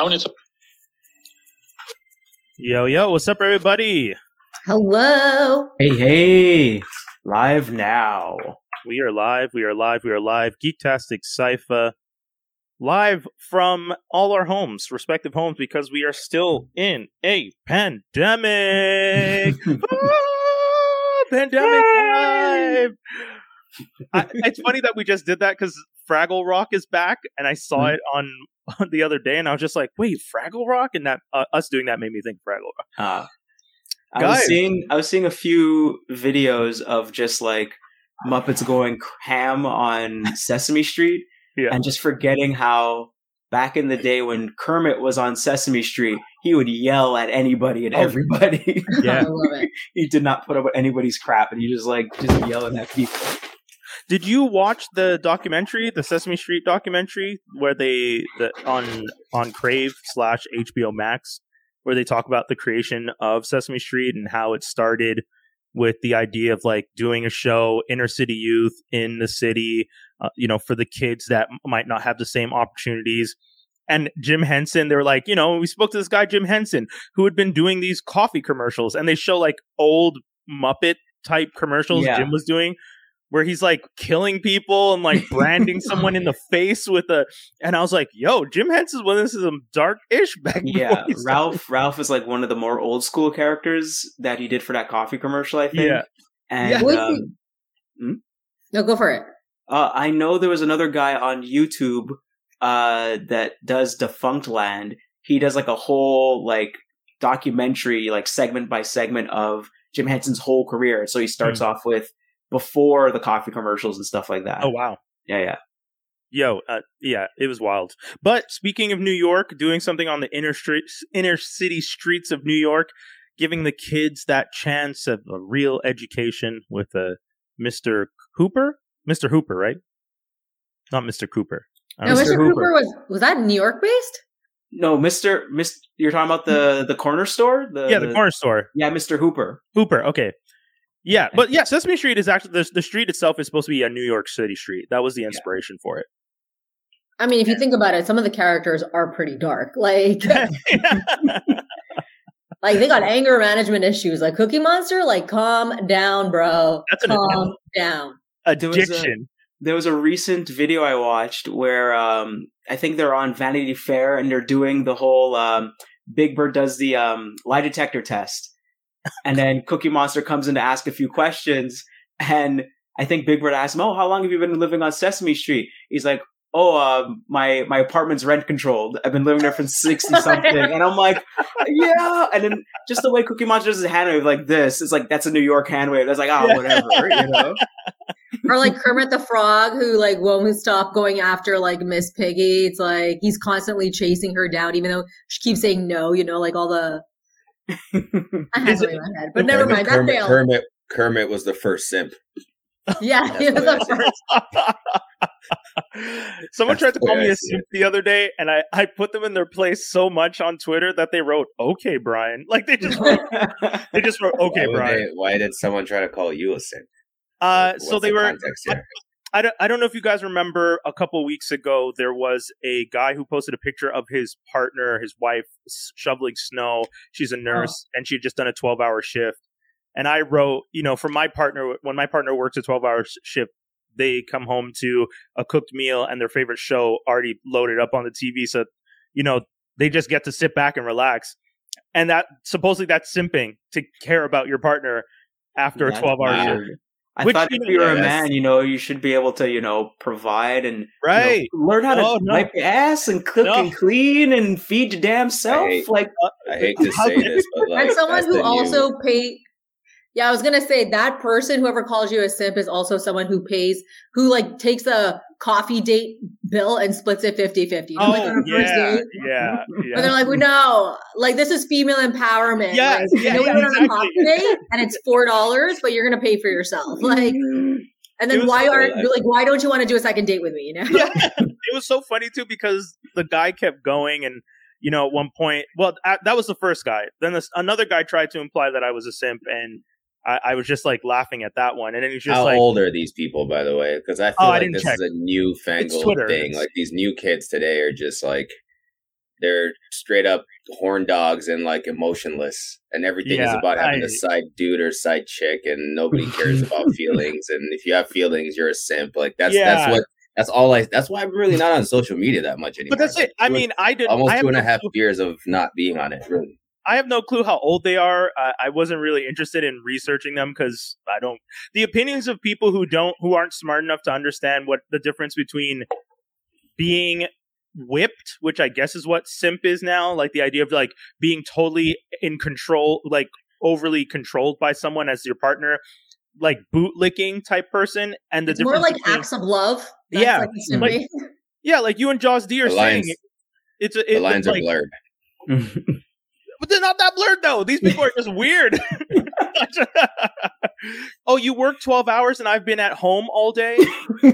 I wanted to. Yo, yo, what's up, everybody? Hello. Hey, hey, live now. We are live. We are live. We are live. Geektastic Cypher. Live from all our homes, respective homes, because we are still in a pandemic. Ah, pandemic live. I, it's funny that we just did that because Fraggle Rock is back, and I saw Mhm. it on, on the other day, and I was just like, "Wait, Fraggle Rock!" And that uh, us doing that made me think Fraggle Rock. Uh, I Guys. was seeing I was seeing a few videos of just like Muppets going ham on Sesame Street Yeah. and just forgetting how back in the day when Kermit was on Sesame Street, he would yell at anybody and Oh. everybody. Yeah. I love it. he did not put up with anybody's crap and he just like just yelling at people. Did you watch the documentary, the Sesame Street documentary, where they the, on on Crave slash HBO Max, where they talk about the creation of Sesame Street and how it started with the idea of like doing a show inner city youth in the city, uh, you know, for the kids that might not have the same opportunities. And Jim Henson, they were like, you know, we spoke to this guy Jim Henson who had been doing these coffee commercials, and they show like old Muppet type commercials Yeah. Jim was doing where he's like killing people and like branding someone in the face with a and I was like, yo, Jim Henson's one this is some dark ish back Yeah, before started- Ralph Ralph is like one of the more old school characters that he did for that coffee commercial, I think. Yeah. And Yeah. Wait, um, No, go for it. Uh, I know there was another guy on YouTube uh, that does Defunctland. He does like a whole like documentary, like segment by segment of Jim Henson's whole career. So he starts off with before the coffee commercials and stuff like that. Oh wow. yeah, yeah. Yo, uh, yeah, it was wild. But speaking of New York, doing something on the inner streets, inner city streets of New York, giving the kids that chance of a real education with a Mr. Hooper, Mr. Hooper, right? Not Mr. Cooper. I No, Mr. Mr. Hooper. Hooper was was that New York based? No, Mister, Mr. You're talking about the the corner store. The, know. yeah, the corner store. Yeah, Mister Hooper. Hooper. Okay. Yeah, but yeah, Sesame Street is actually the, the street itself is supposed to be a New York City street. That was the inspiration for it. I mean, if you think about it, some of the characters are pretty dark. Like, like they got anger management issues. Like Cookie Monster, like calm down, bro. That's an calm down. was a- Addiction. There was a recent video I watched where um, I think they're on Vanity Fair and they're doing the whole um, Big Bird does the um, lie detector test, and then Cookie Monster comes in to ask a few questions, and I think Big Bird asks him, "Oh, how long have you been living on Sesame Street?" He's like, "Oh, uh, my my apartment's rent controlled. I've been living there for sixty something," and I'm like, "Yeah." And then just the way Cookie Monster does his hand wave like this, it's like that's a New York hand wave. That's like, oh, whatever, you know. Or like Kermit the Frog, who like won't stop going after like Miss Piggy. It's like he's constantly chasing her down, even though she keeps saying no. You know, like all the. I have it in my head, but never Kermit- mind. That Kermit, failed. Kermit, Kermit was the first simp. Yeah, he was the first. Someone That's tried to call me I a simp the other day, and I, I put them in their place so much on Twitter that they wrote, "Okay, Brian." Like they just wrote, they just wrote, "Okay, why, Brian." they- why did someone try to call you a simp? Uh, What's so they the were. context here? I don't, I don't know if you guys remember a couple weeks ago, there was a guy who posted a picture of his partner, his wife, shoveling snow. She's a oh. nurse and she had just done a 12 hour shift. And I wrote, you know, for my partner, when my partner works a 12 hour shift, they come home to a cooked meal and their favorite show already loaded up on the TV. So, you know, they just get to sit back and relax. And that supposedly that's simping to care about your partner after a 12 hour shift. I Which, thought if you were yeah, a man, you know, you should be able to, you know, provide and you know, Right. learn how to Oh, no. wipe your ass and cook No. and clean and feed your damn self. hate- Like, I hate to say this, but like and someone who the new- also pay yeah i was gonna say that person whoever calls you a simp is also someone who pays who like takes a coffee date bill and splits it 50-50 You know, like on Oh, first yeah, date. yeah, and they're like well, no like this is female empowerment Yeah, like, yeah, you know, yeah, we went on a exactly. coffee date and it's four dollars but you're gonna pay for yourself mm-hmm. like and then why so, aren't like- you like why don't you want to do a second date with me you know yeah. It was so funny too because the guy kept going and you know at one point well that was the first guy then this, another guy tried to imply that I was a simp and I, I was just like laughing at that one and then he's just How like old are these people, by the way? Because I oh, feel Oh, like didn't this check. is a newfangled thing. Like these new kids today are just like, they're straight up horn dogs and like emotionless, and everything is about having I- a side dude or side chick, and nobody cares about feelings. And if you have feelings, you're a simp. Like that's Yeah. that's what that's all I. That's why I'm really not on social media that much anymore. But that's it. I mean, I did almost I two and a no years of not being on it. Really, I have no clue how old they are. Uh, I wasn't really interested in researching them because I don't. The opinions of people who don't, who aren't smart enough to understand what the difference between being whipped, which I guess is what simp is now, like the idea of like being totally in control, like overly controlled by someone as your partner, like bootlicking type person, and the It's more like between- acts of love. That's Yeah, like like- yeah, like you and Jaws D are The saying. lines- It's a, it, the lines it's are like, blurred. But they're not that blurred though. These people are just weird. oh, you work twelve hours and I've been at home all day.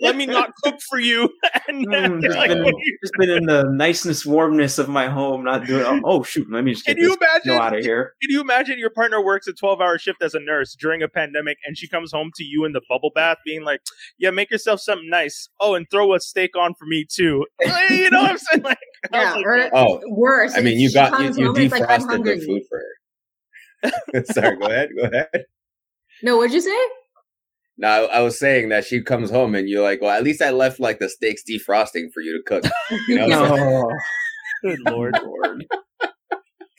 Let me not cook for you. and Mm, just, like, been, just been in the niceness, warmness of my home, not doing. Oh, oh, shoot! Let me just get Can you imagine? out of here. Can you imagine your partner works a twelve hour shift as a nurse during a pandemic, and she comes home to you in the bubble bath, being like, "Yeah, make yourself something nice. Oh, and throw a steak on for me too." you know what I'm saying? Like, Oh, yeah, or Oh, worse. I mean, you got you, comes you home and it's like, defrosted the food for her. Sorry, go ahead. Go ahead. No, what'd you say? No, I, I was saying that she comes home and you're like, well, at least I left like the steaks defrosting for you to cook. You know, so- No, Good lord. Lord.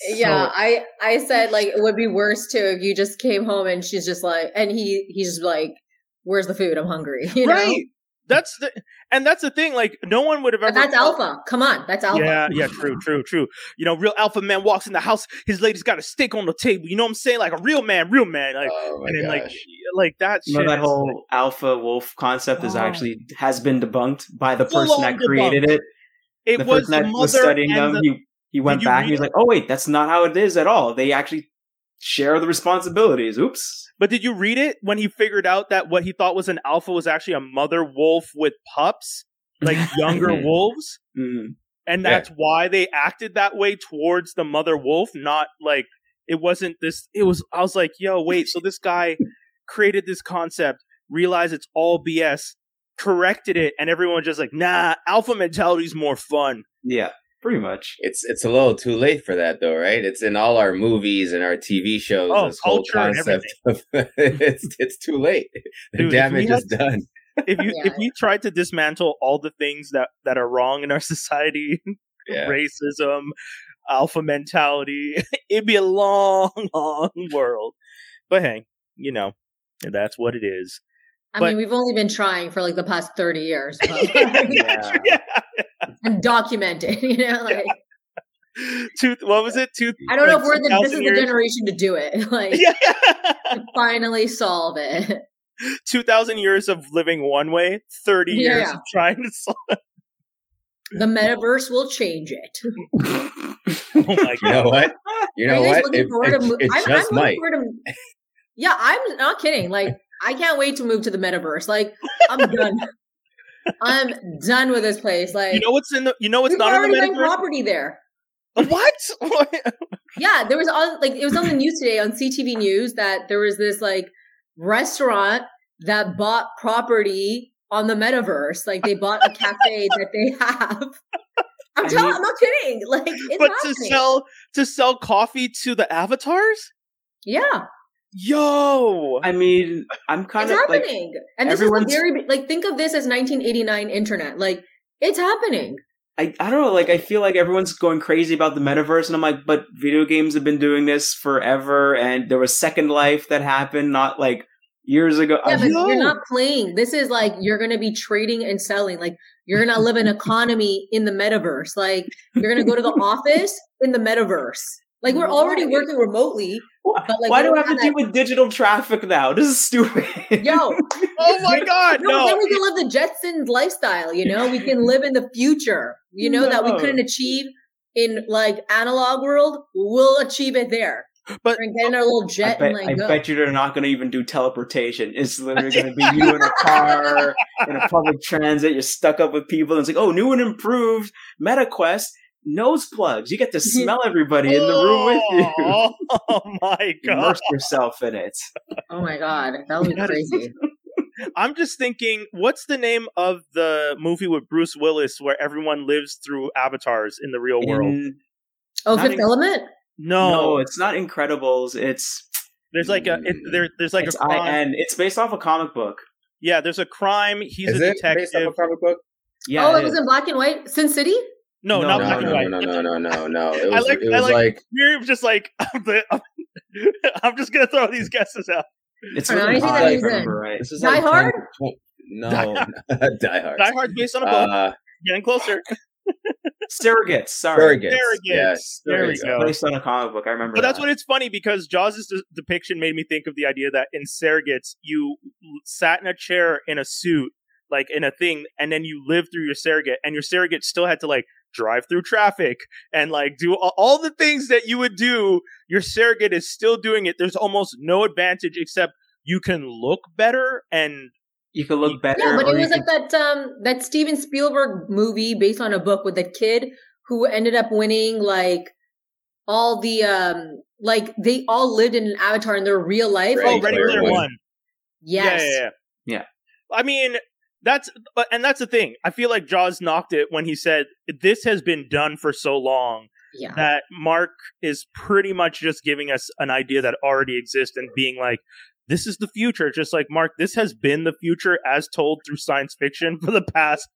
yeah, So- I I said like it would be worse too if you just came home and she's just like, and he he's just like, "Where's the food? I'm hungry." You know? right. That's the and that's the thing. Like, no one would have ever. But that's alpha. Come on, that's alpha. Yeah, yeah, true, true, true. You know, real alpha man walks in the house, his lady's got a steak on the table. You know what I'm saying? Like a real man, real man. Like, oh and then like, gosh. like that. You know that that is, whole alpha wolf concept is Oh. actually has been debunked by the person on that created it. it the was person that was studying them, the- he he went back. He was it? like, "Oh wait, that's not how it is at all. They actually share the responsibilities." Oops. But did you read it when he figured out that what he thought was an alpha was actually a mother wolf with pups, like younger wolves, Mm. and Yeah. that's why they acted that way towards the mother wolf, not like it wasn't this. It was. I was like, yo, wait. So this guy created this concept, realized it's all BS, corrected it, and everyone was just like, nah, alpha mentality's more fun. Yeah, pretty much. It's it's a little too late for that though, right? It's in all our movies and our TV shows. Oh, this whole culture and concept of it's it's too late. The Dude, if damage had is done. If you Yeah. if we tried to dismantle all the things that that are wrong in our society, Yeah. racism, alpha mentality. It'd be a long, long world. But hey, you know, that's what it is. I But- mean, we've only been trying for like the past thirty years, but- Yeah. yeah. And documented. You know, like Two, what was it? Two. I don't know if we're the this is the generation to do it. Like Yeah. finally solve it. 2,000 years of living one way, 30 years of trying to solve. it. The metaverse will change it. Oh my You know what? You know what? It, it- mo- it I'm, just I'm might. to. Yeah, I'm not kidding. Like, I can't wait to move to the metaverse. Like, I'm done. I'm done with this place. Like, You know what's in the, you know what's not in the property there. What? Yeah, there was on like it was on the news today on CTV News that there was this like restaurant that bought property on the metaverse. Like they bought a cafe that they have. I'm telling, I'm not kidding. Like it's but to sell to sell coffee to the avatars? yeah, Yo. I mean, I'm kind it's of like happening. and this everyone's- is the very like think of this as 1989 internet. Like it's happening. I, I don't know, like I feel like everyone's going crazy about the metaverse, and I'm like, but video games have been doing this forever, and there was Second Life that happened not like years ago. Yeah, but know. you're not playing. This is like you're gonna be trading and selling. Like you're gonna live an economy in the metaverse. Like you're gonna go to the office in the metaverse. Like we're already working remotely. Why but, like, why we do I have to have deal with digital traffic now? This is stupid. Yo, oh my god, no, no. then we can live the Jetsons lifestyle. You know, we can live in the future. You know that we couldn't achieve in like analog world. We'll achieve it there. But and get in our little I jet bet, and like I go. bet you they're not going to even do teleportation. It's literally going to be you in a car, in a public transit. You're stuck up with people. And it's like, oh, new and improved MetaQuest nose plugs. You get to smell everybody in the room with you. Oh, oh my god. Immerse yourself in it. oh my god, that would be crazy. I'm just thinking, what's the name of the movie with Bruce Willis where everyone lives through avatars in the real world? In- Oh, Not Fifth in- Element. No, no, it's not Incredibles. It's there's like a it, there, there's like it's a crime. IN. It's based off a comic book. Yeah, there's a crime. He's Is a it based off detective. a comic book? Yeah, oh, it it was is. in black and white. Sin City. No, No, not No, black and no, white. no, no, no, no, no. It I was, like- it I was like- like, Miriam's just like, I'm just gonna throw these guesses out. It's don't know really anything hot, that if he's I remember right. this is Die like 10 Hard? tw- no, Die Die Hard. Die Hard's based on a book. Uh, Getting closer. Surrogates. Sorry, Surrogates. Surrogates. Yes, There we go. based on a comic book. I remember. But that's what it's funny because Jaws' de- depiction made me think of the idea that in surrogates you sat in a chair in a suit, like in a thing, and then you lived through your surrogate, and your surrogate still had to like drive through traffic and like do all, all the things that you would do. Your surrogate is still doing it. There's almost no advantage except you can look better and you could look better. Yeah, but it was like that um that Steven Spielberg movie based on a book with the kid who ended up winning like all the um like they all lived in an avatar in their real life. Ready oh, Ready Player Player One. One. Yes. Yeah, yeah, yeah. Yeah. I mean, that's but and that's the thing. I feel like Jaws knocked it when he said this has been done for so long Yeah. that Mark is pretty much just giving us an idea that already exists and being like, this is the future. Just like Mark, this has been the future as told through science fiction for the past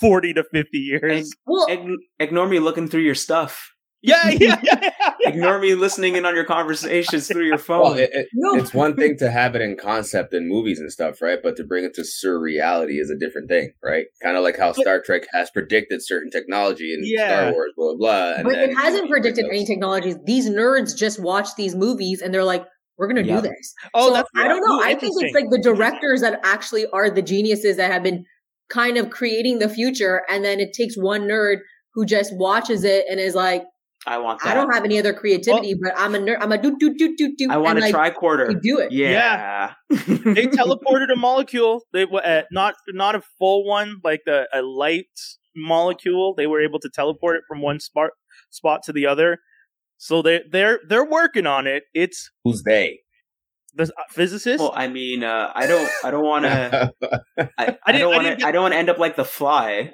forty to fifty years. Well, Ign- ignore me looking through your stuff. Yeah, yeah, yeah. yeah. Ignore me listening in on your conversations through your phone. Well, it, it, no. it's one thing to have it in concept in movies and stuff, right? But to bring it to surreality is a different thing, right? Kind of like how But- Star Trek has predicted certain technology in Yeah. Star Wars, blah blah. blah and but then, it hasn't you know, predicted any technologies. These nerds just watch these movies and they're like, "We're gonna Yep. do this." Oh, So, that's I don't know. Ooh, I think it's like the directors that actually are the geniuses that have been kind of creating the future, and then it takes one nerd who just watches it and is like, I want that. "I don't have any other creativity, but I'm a nerd. I'm a do do do do do." I want and, a like, tricorder. You do it. Yeah. they teleported a molecule. They were uh, not not a full one, like the a light molecule. They were able to teleport it from one spot spot to the other. So they they're they're working on it. It's Who's they? the uh, physicist. well, I mean, uh, I don't. I don't want to. I, I, I didn't- don't I want didn't to. get- I don't want to end up like the fly.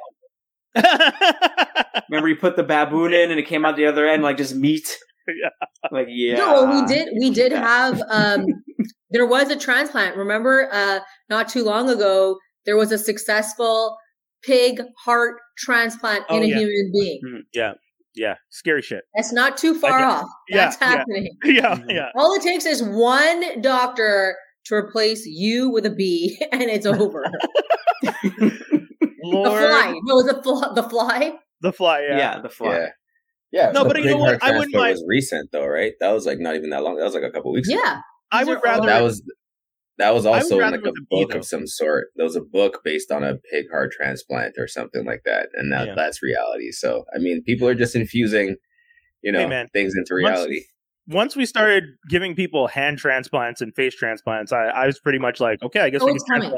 Remember, you put the baboon in, and it came out the other end like just meat. Yeah. Like yeah. No, we did. We did have. um There was a transplant. Remember, uh not too long ago, there was a successful pig heart transplant Oh, in a yeah. human being. yeah, Yeah, scary shit. That's not too far off. yeah, That's yeah. happening. Yeah, Mhm. yeah. All it takes is one doctor to replace you with a bee, and it's over. The fly. No, the fly. The fly. the fly. yeah. Yeah. the fly. yeah, yeah. No, but you know what? Heart I wouldn't transplant mind- was recent though, right? That was like not even that long. That was like a couple weeks. ago. Yeah. I would rather. That was that was also in like a with the bee, book of some sort. There was a book based on a pig heart transplant or something like that, and that Yeah. that's reality. So I mean, people are just infusing, you know, Hey, man. things into reality. once we started giving people hand transplants and face transplants, I, I was pretty much like, okay, I guess Oh, we can it's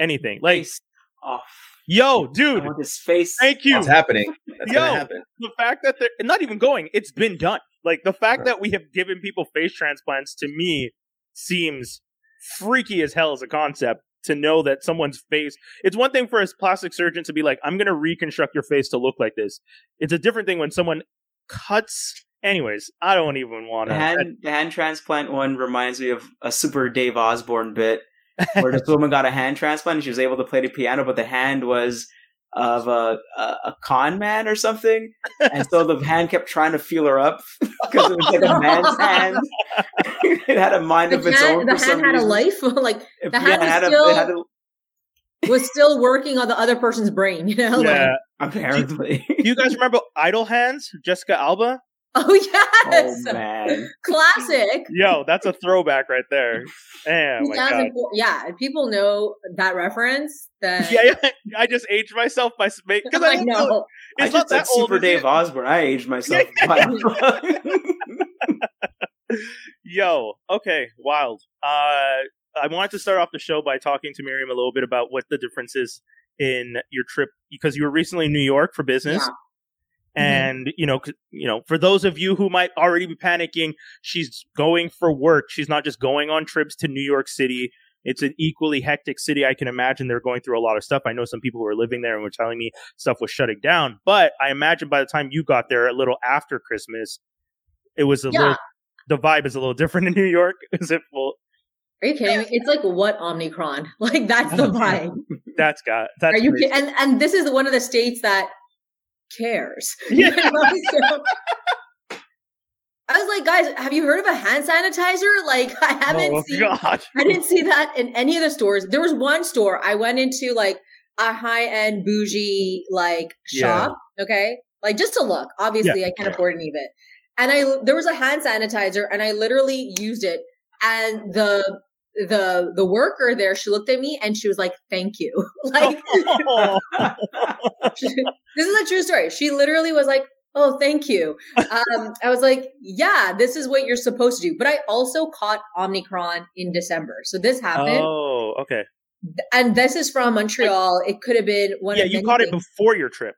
anything. Like, Face off. Yo, dude, want this face. thank you. It's happening. That's Yo. happen. the fact that they're not even going, it's been done. Like the fact that we have given people face transplants to me seems freaky as hell as a concept. To know that someone's face, it's one thing for a plastic surgeon to be like, I'm going to reconstruct your face to look like this. It's a different thing when someone cuts. Anyways, I don't even want The to. hand, the hand transplant one reminds me of a super Dave Osborne bit where this woman got a hand transplant and she was able to play the piano, but the hand was of a, a, a con man or something. And so the hand kept trying to feel her up because it was like a man's hand. it had a mind The of its hand, own. the for some hand had a life. like It- the yeah, hand had was a- it had still- a- was still working on the other person's brain. You know. Like, yeah. apparently. Do you guys remember Idle Hands, Jessica Alba? oh yes. oh man. Classic. Yo, that's a throwback right there. Damn, my god. yeah, if people know that reference, then Yeah, yeah, I just aged myself by because I, I know. I It's not just said that old. Super is Dave it? Osborne. I aged myself. Yo, okay, wild. Uh, I wanted to start off the show by talking to Miriam a little bit about what the difference is in your trip because you were recently in New York for business. Yeah. And you know, you know, for those of you who might already be panicking, she's going for work. She's not just going on trips to New York City. It's an equally hectic city. I can imagine they're going through a lot of stuff. I know some people who are living there and were telling me stuff was shutting down. But I imagine by the time you got there, a little after Christmas, it was a Yeah. little. The vibe is a little different in New York. Is it full? Are you kidding me? It's like what Omnicron? Like that's the vibe. That's got. That's Are you crazy. ki- and and this is one of the states that cares. Yeah. I was like, guys, have you heard of a hand sanitizer? Like, I haven't Oh seen. God. I didn't see that in any of the stores. There was one store I went into, like a high end bougie like Yeah. shop. Okay, like just to look. Obviously, I can't afford any of it. And I there was a hand sanitizer, and I literally used it. And the the the worker there, she looked at me and she was like, "Thank you." like this is a true story. She literally was like, "Oh, thank you." Um, I was like, "Yeah, this is what you're supposed to do." But I also caught Omicron in December, so this happened, oh, okay. and this is from Montreal. It could have been one. Yeah, of you caught it before your trip.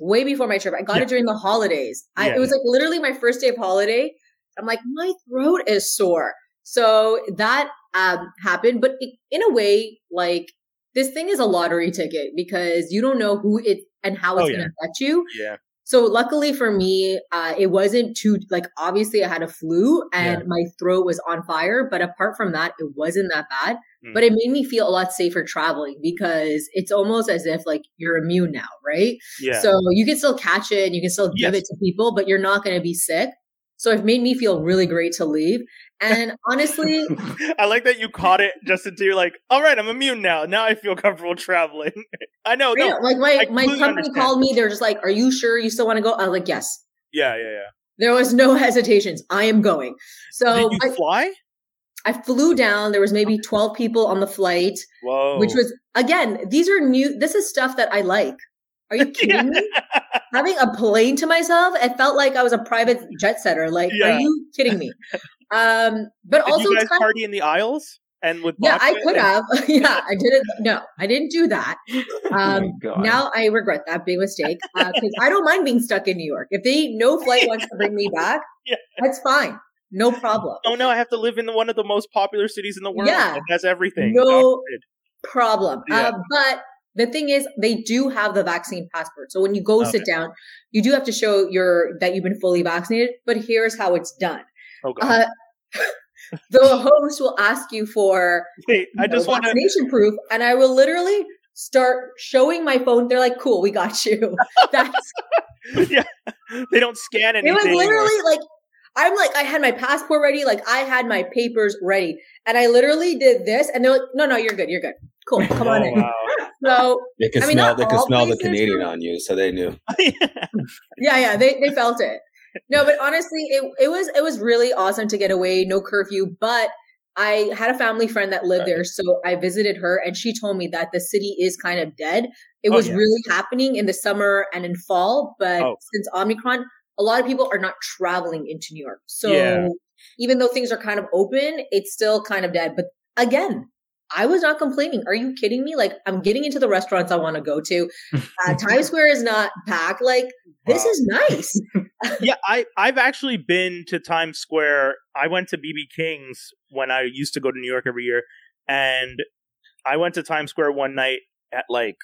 way before my trip. I got Yeah. it during the holidays. I, Yeah, it was like literally my first day of holiday. I'm like, my throat is sore. So that um, happened, but it, in a way, like this thing is a lottery ticket because you don't know who it and how it's Oh, going to affect you. Yeah. So luckily for me, uh, it wasn't too like obviously I had a flu and Yeah. my throat was on fire, but apart from that, it wasn't that bad. Mm. But it made me feel a lot safer traveling because it's almost as if like you're immune now, right? Yeah. So you can still catch it and you can still give Yes. it to people, but you're not going to be sick. So it made me feel really great to leave. And honestly, I like that you caught it just until you're like, all right, I'm immune now. Now I feel comfortable traveling. I know. yeah, No. like my, my company understand. called me. They're just like, are you sure you still want to go? I was like, yes. Yeah, yeah, yeah. There was no hesitations. I am going. So Did you I, fly? I flew down. There was maybe 12 people on the flight, Whoa. which was again, these are new. This is stuff that I like. Are you kidding Yeah. me? Having a plane to myself, it felt like I was a private jet setter. Like, Yeah. are you kidding me? Um, but Did also you it's guys kind of party in the aisles and with Yeah, I could and- have. yeah, I didn't. No, I didn't do that. Oh Um, my God. now I regret that big mistake because I don't mind being stuck in New York. If they no flight wants to bring me back, Yeah. that's fine, no problem, Oh no, I have to live in the, one of the most popular cities in the world. Yeah. It has everything. No. Problem. Yeah. Uh, but the thing is, they do have the vaccine passport. So when you go sit down, you do have to show your that you've been fully vaccinated. But here's how it's done. Oh god. Uh, the host will ask you for Wait, I you know, just want to. vaccination proof, and I will literally start showing my phone. They're like, "Cool, we got you." That's yeah, they don't scan anything. it anything. was or- literally like I'm like I had my passport ready, like I had my papers ready, and I literally did this, and they're like, "No, no, you're good, you're good, cool, come on Oh, in." wow. So They could I mean, smell. not They could smell the Canadian but- on you, so they knew. yeah, yeah, they they felt it. No, but honestly, it it was it was really awesome to get away, no curfew. But I had a family friend that lived there, so I visited her, and she told me that the city is kind of dead. It Oh, was yeah. really happening in the summer and in fall, but Oh. since Omicron, a lot of people are not traveling into New York. So Yeah. even though things are kind of open, it's still kind of dead. But again. I was not complaining. Are you kidding me? Like, I'm getting into the restaurants I want to go to. Uh, Times Square is not packed. Like, this Wow. is nice. yeah, I I've actually been to Times Square. I went to BB King's when I used to go to New York every year, and I went to Times Square one night at like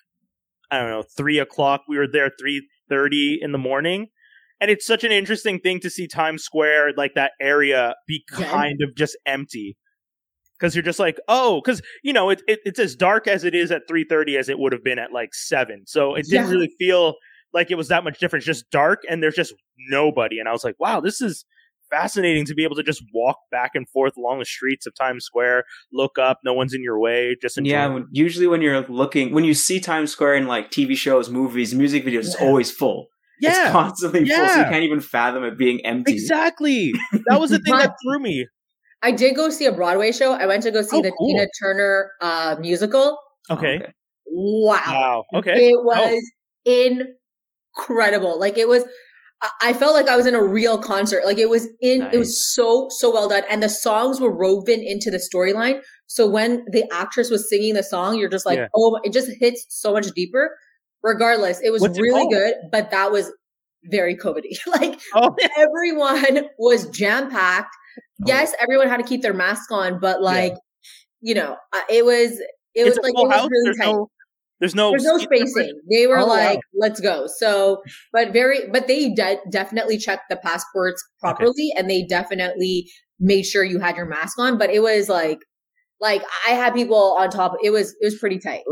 I don't know three o'clock. We were there three thirty in the morning, and it's such an interesting thing to see Times Square like that area be kind of just empty. Because you're just like, oh, because you know it, it, it's as dark as it is at three thirty as it would have been at like seven. So it didn't Yeah. really feel like it was that much different. It's just dark and there's just nobody. And I was like, wow, this is fascinating to be able to just walk back and forth along the streets of Times Square, look up, no one's in your way, just enjoy. Yeah, usually when you're looking, when you see Times Square in like TV shows, movies, music videos, it's always full. Yeah, It's yeah, constantly full, so you can't even fathom it being empty. exactly. That was the thing that threw me. I did go see a Broadway show. I went to go see Oh, the cool. Tina Turner uh, musical. Okay. Wow. Wow. Okay. It was incredible. Like it was I- I felt like I was in a real concert. Like it was in it was so so well done and the songs were woven into the storyline. So when the actress was singing the song, you're just like, Yeah. "Oh, it just hits so much deeper." Regardless, it was What's really called? good, but that was very COVIDy. like Oh, everyone was jam packed. Oh. Yes, everyone had to keep their mask on, but like you know, it was it it's was like it was really There's tight. no, there's no, There's no spacing. They were Oh, like, wow. "Let's go." So, but very, but they de- definitely checked the passports properly, and they definitely made sure you had your mask on. But it was like, like I had people on top. It was it was pretty tight.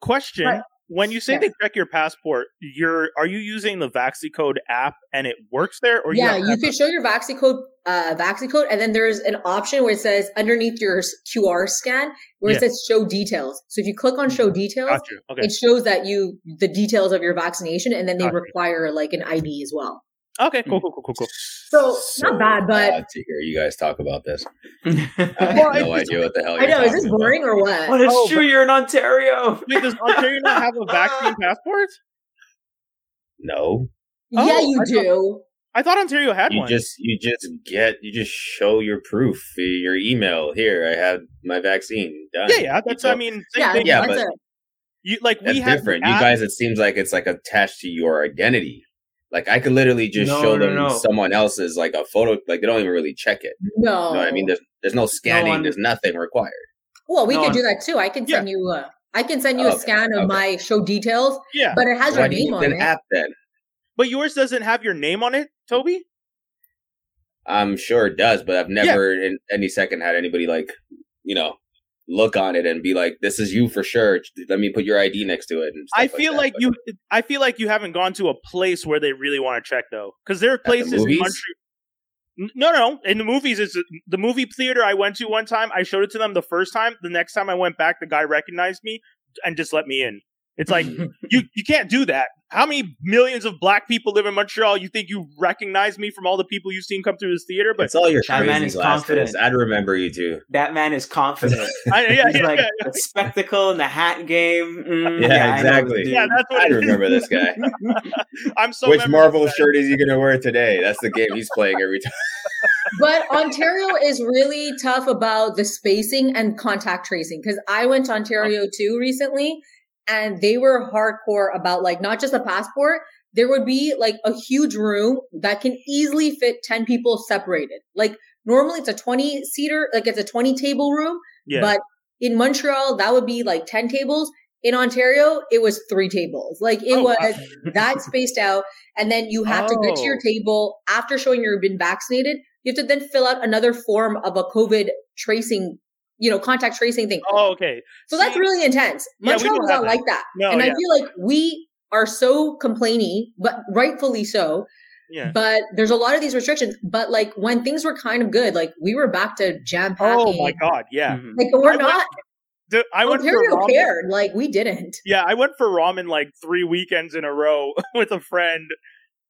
Question: Right. When you say Yeah. they check your passport, you're are you using the VaxiCode app and it works there, or yeah, you, you can show your Vaxi code, uh, Vaxi code, and then there's an option where it says underneath your QR scan where Yeah. it says show details. So if you click on show details, Got you. Okay. it shows that you the details of your vaccination, and then they Gotcha. require like an ID as well. Okay. Cool. Cool. Cool. Cool. Cool. So, not bad, but odd to hear you guys talk about this. I have Well, no idea what the hell. I you're know is this talking about. boring or what? Well, it's Oh, true. You're in Ontario. Wait, does Ontario not have a vaccine passport? No, yeah, Oh, you I thought- do. I thought Ontario had you one. just you just get you just show your proof, your email. Here, I have my vaccine. Done. yeah, yeah. That's. You I mean, same Yeah, thing. Yeah, but- it. You like we have different. the You guys, it seems like it's like attached to your identity. Like I could literally just No, show no, them no. someone else's like a photo. Like they don't even really check it. No, You know what I mean? There's there's no scanning. one- there's nothing required. well, we No, can I'm- do that too. I can Yeah. send you. A, I can send you a scan of okay. my show details, Yeah, but it has Why your name on an it. app then? but yours doesn't have your name on it, Toby. I'm sure it does, but I've never in any second had anybody like, you know, look on it and be like, "This is you for sure." Let me put your ID next to it. And I feel like, But you. I feel like you haven't gone to a place where they really want to check though, because there are the places in movies? Montreal. No, no. In the movies, it's the movie theater I went to one time. I showed it to them the first time. The next time I went back, the guy recognized me and just let me in. It's like you you can't do that. How many millions of black people live in Montreal? You think you recognize me from all the people you've seen come through this theater? But it's all your That crazy man is glasses. confident. I'd remember you too. that man is confident. I, yeah, He's yeah, like yeah, the spectacle and the hat game. Mm, Yeah, I know exactly. this yeah, that's what I'd it is. remember this guy. I'm so Which Marvel shirt is he gonna wear today? That's the game he's playing every time. But Ontario is really tough about the spacing and contact tracing because I went to Ontario too recently and they were hardcore about like not just a passport. There would be like a huge room that can easily fit 10 people separated. Like normally it's a 20 seater, like it's a 20 table room, Yeah. but in Montreal, that would be like 10 tables. In Ontario, it was three tables. Like it Oh, wow. was that spaced out. And then you have to get to your Oh. table after showing you've been vaccinated. You have to then fill out another form of a COVID tracing, you know, contact tracing thing. oh, okay. So that's really intense. Yeah, we Montreal don't was not that. like that. No, and I feel like we are so complainy, but rightfully so. Yeah. But there's a lot of these restrictions. But like when things were kind of good, like we were back to jam packing. Oh my god. Yeah. Mhm. Like we're I went- not. Dude, I went for ramen. cared. Like we didn't. Yeah, I went for ramen like three weekends in a row with a friend,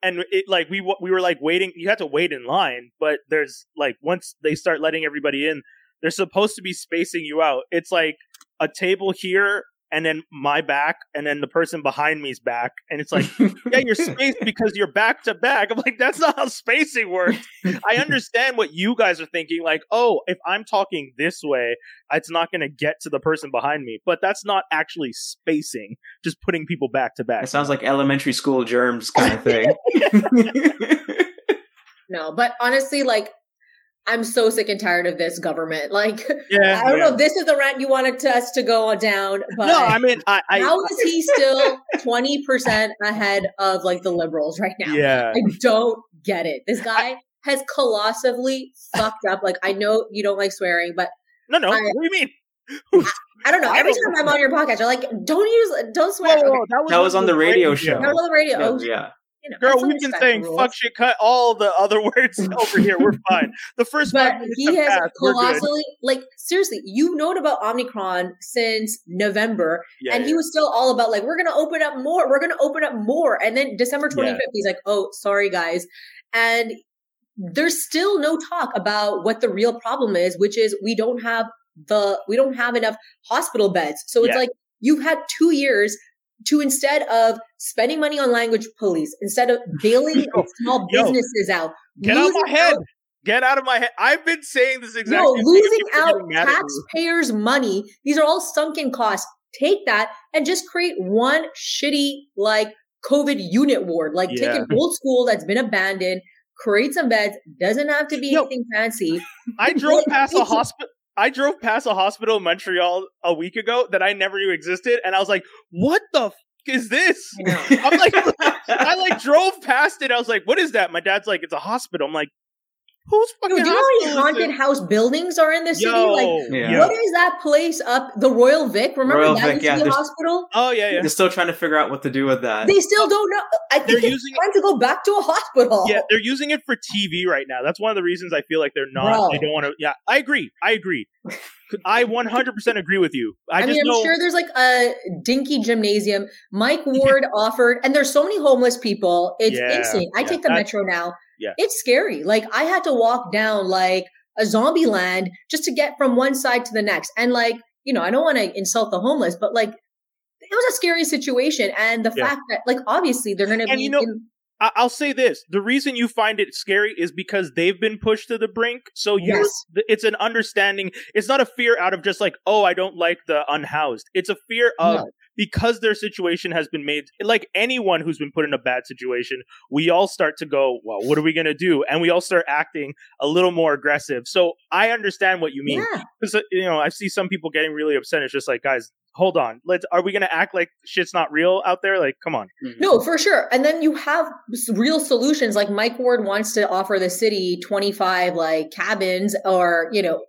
and it like we we were like waiting. You had to wait in line, but there's like once they start letting everybody in, they're supposed to be spacing you out. It's like a table here, and then my back, and then the person behind me's back, and it's like yeah, you're spaced because you're back to back. I'm like, that's not how spacing works. I understand what you guys are thinking. Like, oh, if I'm talking this way, it's not going to get to the person behind me. But that's not actually spacing. Just putting people back to back. It sounds like elementary school germs kind of thing. No, but honestly, like I'm so sick and tired of this government. Like yeah. I don't yeah. know, this is the rant you wanted to, us to go on down, but No, I mean, I, I how is he still twenty percent ahead of like the liberals right now? yeah. I don't get it. This guy has colossally fucked up. Like I know you don't like swearing, but No, no. I- what do you mean? I don't know. Every don't- time I'm on your podcast, you're like, don't use, don't swear. Whoa, whoa, Okay. that was, That was on the radio show. That was on the radio. yeah, Oh, yeah. You know, Girl, we've been saying rules. fuck shit, cut all the other words over here. We're fine. The first But he has passed. Colossally, like, seriously, you've known about Omicron since November, Yeah, and he was still all about, like, we're going to open up more. We're going to open up more. And then December 25th, Yeah. he's like, oh, sorry, guys. And there's still no talk about what the real problem is, which is we don't have the, we don't have enough hospital beds. So it's Yeah. like, you've had two years to instead of spending money on language police, instead of bailing Yo, small yo, businesses out, Get out my head. Get out of my head. I've been saying this exact no, losing out getting mad at me. taxpayers' money. These are all sunken costs. Take that and just create one shitty like COVID unit ward. Like take an old school that's been abandoned, create some beds. Doesn't have to be Yo, anything fancy. I drove past a hospital. I drove past a hospital in Montreal a week ago that I never knew existed, and I was like, "What the f- is this?" I'm like, I like drove past it. I was like, "What is that?" My dad's like, "It's a hospital." I'm like, "Who's fucking?" Dude, do you know how many hospital is haunted house buildings are in the this? city? Like, Yeah. what is that place up the Royal Vic? Remember Royal that Vic, used to yeah, be a there's- hospital? Oh yeah, yeah. They're still trying to figure out what to do with that. They still don't know. I think They're think it's using time to go back to a hospital. Yeah, they're using it for TV right now. That's one of the reasons I feel like they're not. Bro. They don't want to. Yeah, I agree. I agree. I 100% agree with you. I, I, just mean, I'm know. sure there's like a dinky gymnasium. Mike Ward offered, and there's so many homeless people. It's Yeah, insane. I yeah, take the that- metro now. Yeah. It's scary. Like I had to walk down like a zombie land just to get from one side to the next. And like, you know, I don't want to insult the homeless, but like it was a scary situation. And the Yeah. fact that like obviously they're gonna And be you know- in- I- I'll say this: the reason you find it scary is because they've been pushed to the brink. So you, Yes. it's an understanding. It's not a fear out of just like, oh, I don't like the unhoused. It's a fear of No. Because their situation has been made. Like anyone who's been put in a bad situation, we all start to go, well, what are we gonna do? And we all start acting a little more aggressive. So I understand what you mean. yeah. because you know I see some people getting really upset. It's just like, guys, hold on. Let's. Are we gonna act like shit's not real out there? Like, come on. Mhm. No, for sure. And then you have real solutions. Like Mike Ward wants to offer the city 25 like cabins or, you know,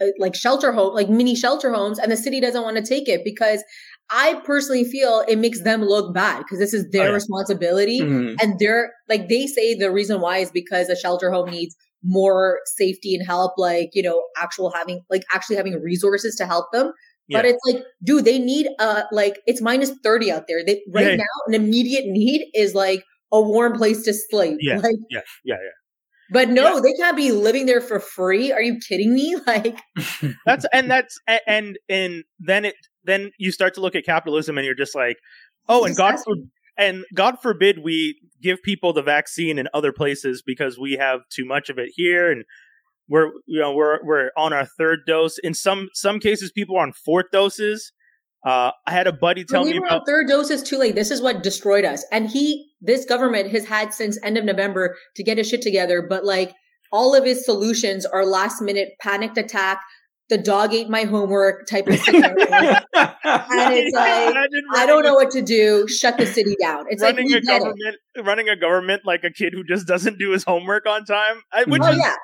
uh, like shelter home, like mini shelter homes. And the city doesn't want to take it because I personally feel it makes them look bad because this is their Oh, yeah. responsibility. Mhm. And they're like, they say the reason why is because a shelter home needs more safety and help, like, you know, actual having, like actually having resources to help them. But it's like, dude, they need uh like it's minus 30 out there. They right Yeah. now an immediate need is like a warm place to sleep. Yeah. Like Yeah, yeah, yeah. but no, they can't be living there for free. Are you kidding me? Like That's and that's and and then it then you start to look at capitalism and you're just like, oh, and God for, and God forbid we give people the vaccine in other places because we have too much of it here and we're you know we're we're on our third dose. In some some cases, people are on fourth doses. Uh, I had a buddy tell we me were about on third doses too late. This is what destroyed us. And he, this government has had since end of November to get his shit together. But like all of his solutions are last minute panicked attack. The dog ate my homework type of scenario. and it's like, I don't know what to do. Shut the city down. It's like, running we a get it. government, running a government like a kid who just doesn't do his homework on time. Which Oh is yeah,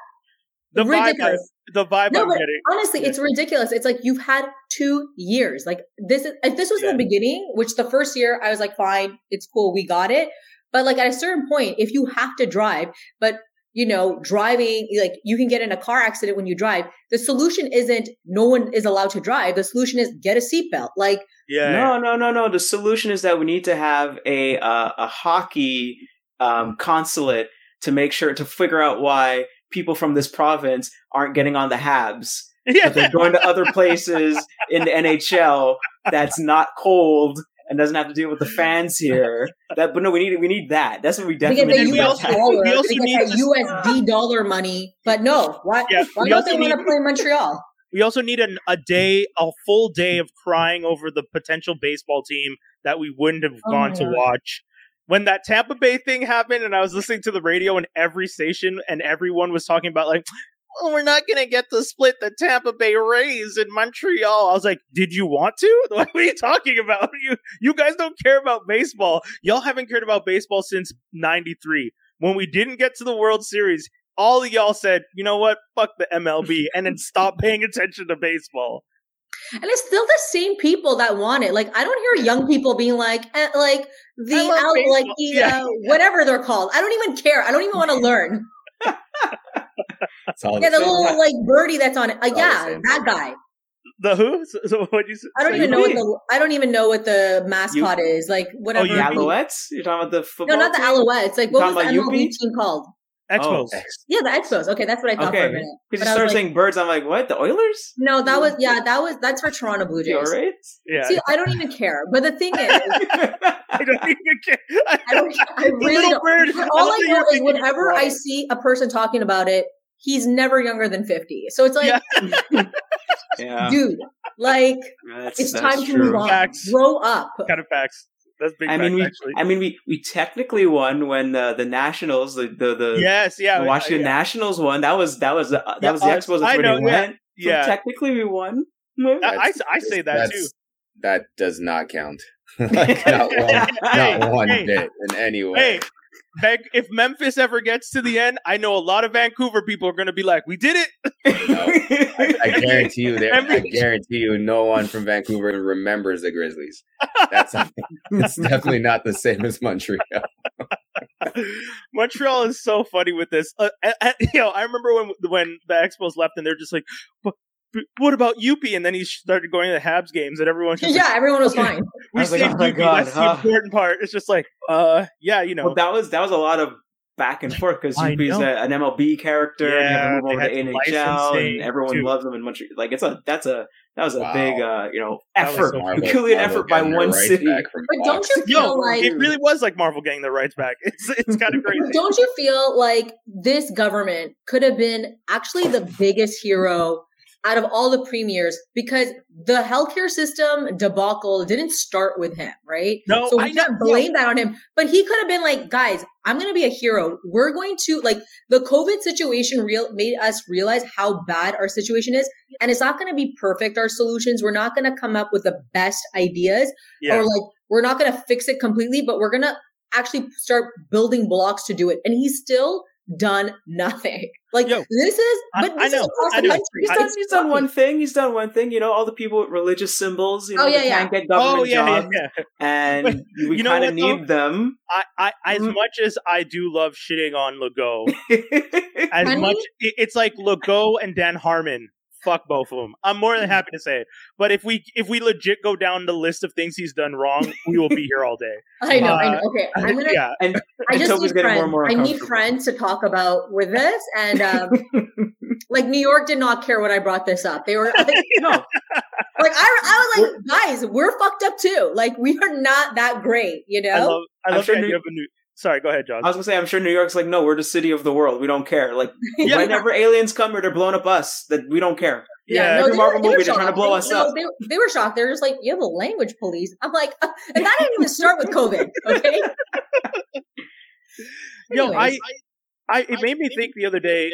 the vibe. I, the vibe No, I'm but getting. honestly, Yeah. it's ridiculous. It's like you've had two years. Like this is if this was Yeah. the beginning, which the first year I was like, fine, it's cool, we got it. But like at a certain point, if you have to drive, but you know, driving like you can get in a car accident when you drive. The solution isn't no one is allowed to drive. The solution is get a seatbelt. Like Yeah, No, no, no, no. The solution is that we need to have a uh, a hockey um, consulate to make sure to figure out why people from this province aren't getting on the Habs. yeah. But they're going to other places in the NHL that's not cold and doesn't have to deal with the fans here. That, but no, we need we need that. That's what we they definitely need. we also- dollar, we also need that to- USD dollar money. But no, why, Yeah, why we don't also they want to need- play Montreal? We also need an, a day, a full day of crying over the potential baseball team that we wouldn't have Oh gone to God. watch. When that Tampa Bay thing happened, and I was listening to the radio and every station, and everyone was talking about like, "Oh, we're not going to get to split the Tampa Bay Rays in Montreal." I was like, "Did you want to? What are you talking about? You you guys don't care about baseball. Y'all haven't cared about baseball since '93 when we didn't get to the World Series." All of y'all said, "You know what? Fuck the MLB," and then stop paying attention to baseball. And it's still the same people that want it. Like I don't hear young people being like, eh, like the out, baseball. like the, Yeah. uh, whatever they're called. I don't even care. I don't even want to learn. It's all Yeah, the the same. little like birdie that's on it. Like All the yeah, that guy. The who? So, so what you? s- I don't even know what the I don't even know what the mascot is. Like oh, whatever. you The Alouettes? You're talking about the football? no, not the team? Alouettes. Like what was the about MLB team called? Oh, Expos. Oh. Yeah, the Expos. Okay, that's what I thought for a Okay. minute. Because you I was started like- saying birds, I'm like, what? The Oilers? No, that was yeah, that was that's for Toronto Blue You Jays. alright? Yeah, See, I don't even care. But the thing is, I don't even care. I don't. I The really don't. bird. All love I know is whenever I see a person talking about it, he's never younger than 50. So it's like, Yeah. yeah. dude, like That's, it's that's time to move on. Facts. Grow up. kind of facts. That's big I facts, mean, we, actually. I mean, we, we technically won when the the Nationals, the the, the, yes, yeah. the Washington yeah. Nationals won. That was that was uh, that Yeah, was the Expos. That's I where know, they yeah. So yeah, technically we won. I, I, I say that That's- too. That does not count. like, not one, Hey, not one hey. bit in any way. Hey, Van- if Memphis ever gets to the end, I know a lot of Vancouver people are going to be like, "We did it." I guarantee you, there. I guarantee you, no one from Vancouver remembers the Grizzlies. That's it's definitely not the same as Montreal. Montreal is so funny with this. Uh, and, you know, I remember when when the Expos left, and they're just like, "But, but what about Youppi?" And then he started going to the Habs games, and everyone just yeah, like, everyone was Okay. fine. "We I was like, saved "Oh my Youppi." God, That's huh?" the important part. It's just like, uh, yeah, you know, Well, that was that was a lot of back and forth because I Youppi is a, an MLB character. and you have Yeah, to move they over had to NHL, and everyone too. loves them in Montreal. Like it's a that's a that was a Wow. big uh, you know effort, so Marvel- Herculean Marvel effort by one rights city. back from But don't you feel no, like it really was like Marvel getting the rights back. It's it's kind of crazy. Don't you feel like this government could have been actually the biggest hero out of all the premiers because the healthcare system debacle didn't start with him, right? No, so I we can't blame that on him. But he could have been like, guys, I'm going to be a hero. We're going to like the COVID situation real made us realize how bad our situation is, and it's not going to be perfect. Our solutions, we're not going to come up with the best ideas, Yeah. or like we're not going to fix it completely, but we're going to actually start building blocks to do it. And he's still done nothing. Like Yo, this is, I- but I this is know, across I the know. country. He's I- done, he's done one thing. He's done one thing. You know, all the people with religious symbols. You know, Oh, yeah, yeah. can't get government Oh yeah, yeah, jobs, yeah. and But we you know kind of what, though? need them. I, I as Mhm. much as I do love shitting on Legault, as Honey? much it- it's like Legault and Dan Harmon. Fuck both of them. I'm more than happy to say it. But if we if we legit go down the list of things he's done wrong, we will be here all day. I know, I Uh, know. Okay, I'm gonna. yeah, I just need getting more friends. and more I need friends to talk about with this, and um, like New York did not care when I brought this up. They were like, no, like I, I was like, guys, we're fucked up too. Like we are not that great, you I know. love I love sure the New- idea of a new. Sorry, go ahead, John. I was gonna say I'm sure New York's like, no, we're the city of the world. We don't care. Like Yeah. whenever aliens come here, they're blowing up us. That we don't care. Yeah, every they Marvel they movie, they're trying to blow They- us no, up. They, they were shocked. They're just like, you have a language police. I'm like, uh, and that didn't even start with COVID. Okay. Yo, I, I, it made me think the other day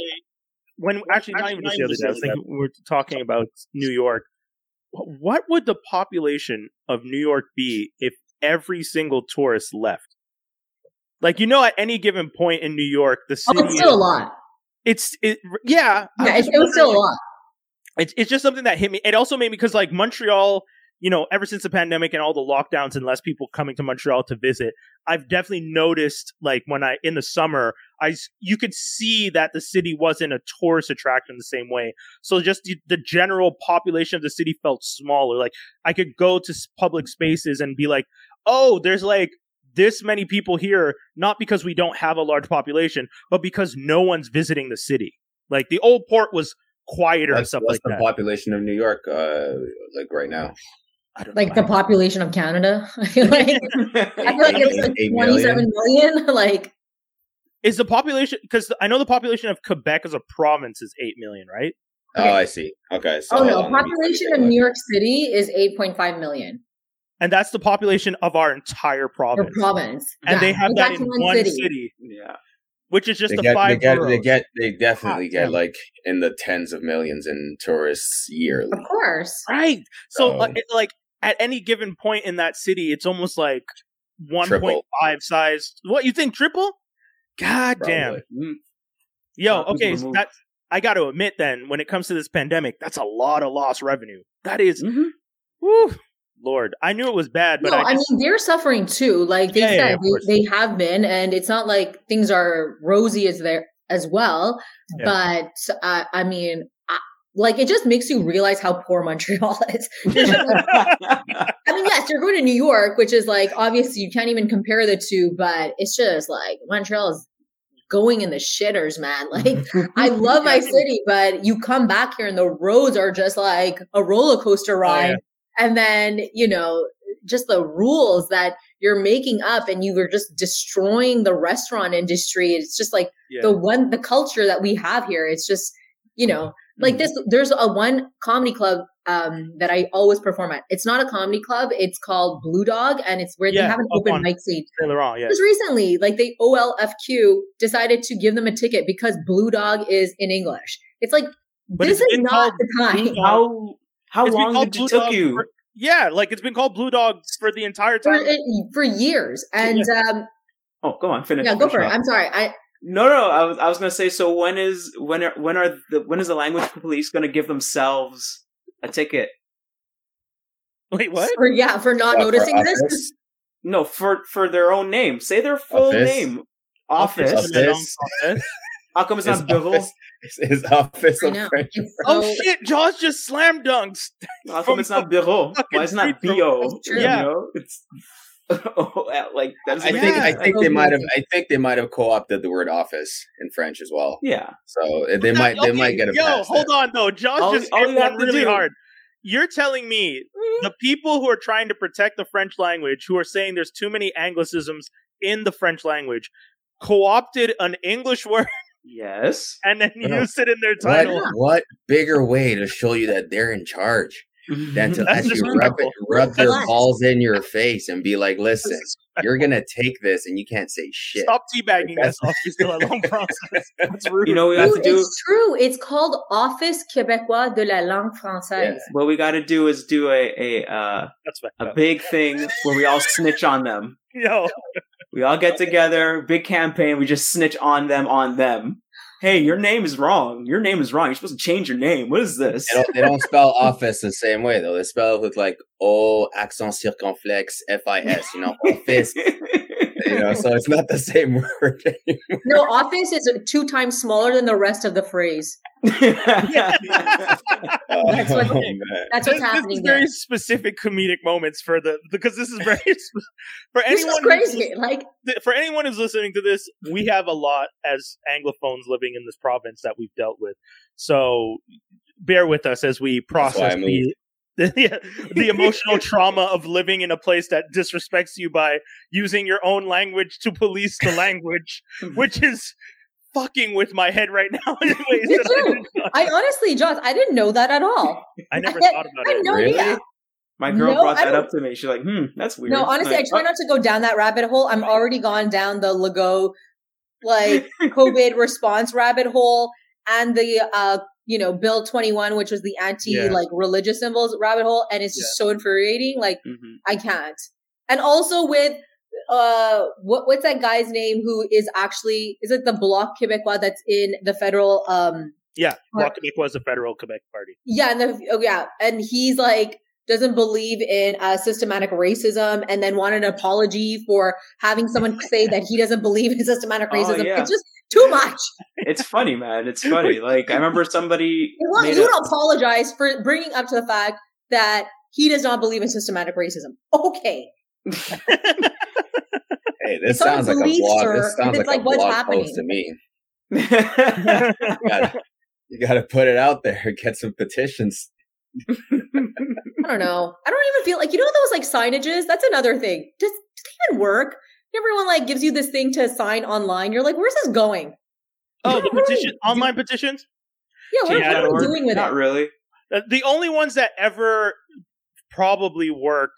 when actually not even just the other day. I was thinking we were talking about New York. What would the population of New York be if every single tourist left? Like you know, at any given point in New York, the Oh, city it's still a lot. It's it, yeah. Yeah, it, just it was still a lot. It's it's just something that hit me. It also made me because like Montreal, you know, ever since the pandemic and all the lockdowns and less people coming to Montreal to visit, I've definitely noticed like when I in the summer, I you could see that the city wasn't a tourist attraction the same way. So just the, the general population of the city felt smaller. Like I could go to public spaces and be like, oh, there's like this many people here, not because we don't have a large population, but because no one's visiting the city. Like the old port was quieter and That's, stuff what's like the that. population of New York, uh, like right now. I don't Like know. the population of Canada. I feel like, I feel like it's like Eight 27 million. Like, is the population because I know the population of Quebec as a province is eight million, right? Oh, I see. Okay. So oh no, on, let me- population of New York City is 8.5 million. And that's the population of our entire Or province. province. and Yeah, they have it's that in actually one city. yeah. which is just They the get, they five get, they get, they definitely God get like in the tens of millions in tourists yearly. Of course. right. So, So- like, it- like at any given point in that city, it's almost like one Triple. point five size. What you think? Triple? God damn. Mm. Yo, Top okay, to so move. that's I got to admit then, when it comes to this pandemic, that's a lot of lost revenue. That is, Mhm. whew, Lord, I knew it was bad, but no, I, I, mean they're suffering too. Like they Yeah, yeah, said, course. they, they have been, and it's not like things are rosy as there as well. Yeah. But uh, I mean, I, like it just makes you realize how poor Montreal is. Like- I mean, yes, you're going to New York, which is like obviously you can't even compare the two, but it's just like Montreal is going in the shitters, man. Like I love my city, but you come back here and the roads are just like a roller coaster ride. yeah. And then, you know, just the rules that you're making up and you were just destroying the restaurant industry. It's just like yeah. the one, the culture that we have here. It's just, you know, like this, there's a one comedy club um, that I always perform at. It's not a comedy club. It's called Blue Dog and it's where Yeah, they have an open mic scene. Saint Laurent, yeah. Just recently, like the OLFQ decided to give them a ticket because Blue Dog is in English. It's like But this it's is been not the time. Blue Dog. How how It's been long called did Blue it took Dog you? for- yeah, like it's been called Blue Dog for the entire time. it- for years, and um, oh, go on, finish. yeah, go finish for it. off. I'm sorry. I No, no, I was I was gonna say. So when is when are when are the when is the language police gonna give themselves a ticket? Wait, what? for yeah for not What, for noticing this. No, for for their own name. Say their full Office? name. Office. Office. Office. How come it's His not bureau? office, his office I of know. French. It's Oh so- shit! Jaws just slam dunks. How come it's not bureau? fucking Why is it not street bio? Yeah. You know? It's oh, like that's I Yeah. think I think they might have I think they might have co-opted the word office in French as well. yeah. So uh, they might they Okay, might get a Yo, hold there. on though. Jaws All- just all hit you one really do- hard. You're telling me the people who are trying to protect the French language, who are saying there's too many anglicisms in the French language, co-opted an English word Yes. and then No. used it in their What, title. what bigger way to show you that they're in charge than to That's actually rub, it, rub their Relax. balls in your face and be like, listen, you're gonna take this and you can't say shit. Stop teabagging us off this still a long process. That's rude. You know what we have to do? it's true. It's called Office Québécois de la langue française. What we got to do is do a a uh, That's a big thing where we all snitch on them. Yo, We all get together, big campaign. We just snitch on them, on them. Hey, your name is wrong. Your name is wrong. You're supposed to change your name. What is this? They don't, they don't spell office the same way though. They spell it with like O accent circonflexe F I S. You know, office. you know, so it's not the same word. No, Office is two times smaller than the rest of the phrase. That's what- Oh, man. That's this, what's happening this is there. very specific comedic moments for the because this is very sp- for This anyone is who's crazy. Like, for anyone who's listening to this, we have a lot as anglophones living in this province that we've dealt with. So bear with us as we That's why I process the, the the emotional trauma of living in a place that disrespects you by using your own language to police the language, which is fucking with my head right now in ways Me that I, too. did I honestly, Josh, I didn't know that at all. I never I- thought about I it. no Really? idea. My girl No, brought that up to me. She's like, "Hmm, that's weird." No, honestly, I Like, try not to go down that rabbit hole. I'm already gone down the Legault, like COVID response rabbit hole, and the uh, you know, Bill 21, which was the anti Yeah. like religious symbols rabbit hole, and it's just so infuriating. Like Mhm. I can't. And also with uh, what what's that guy's name who is actually is it the Bloc Québécois that's in the federal um Yeah, Bloc Quebec was a federal Quebec party. yeah, and the, oh, yeah, and he's like doesn't believe in uh, systematic racism, and then wanted an apology for having someone say that he doesn't believe in systematic Oh, racism. yeah. It's just too much. It's funny, man. It's funny. Like I remember somebody They want you a- to apologize for bringing up to the fact that he does not believe in systematic racism. Okay, Hey, this It's sounds like a police, blog. sir, This sounds like, it's like, a what's blog happening? post to me. You gotta, you gotta put it out there. Get some petitions. I don't know. I don't even feel like you know those like signages. That's another thing. Does, does it even work? Everyone like gives you this thing to sign online. You're like, where's this going? Oh, the petition, we online petitions. Yeah, what, Yeah, what are we doing with Not it? really. Uh, The only ones that ever probably work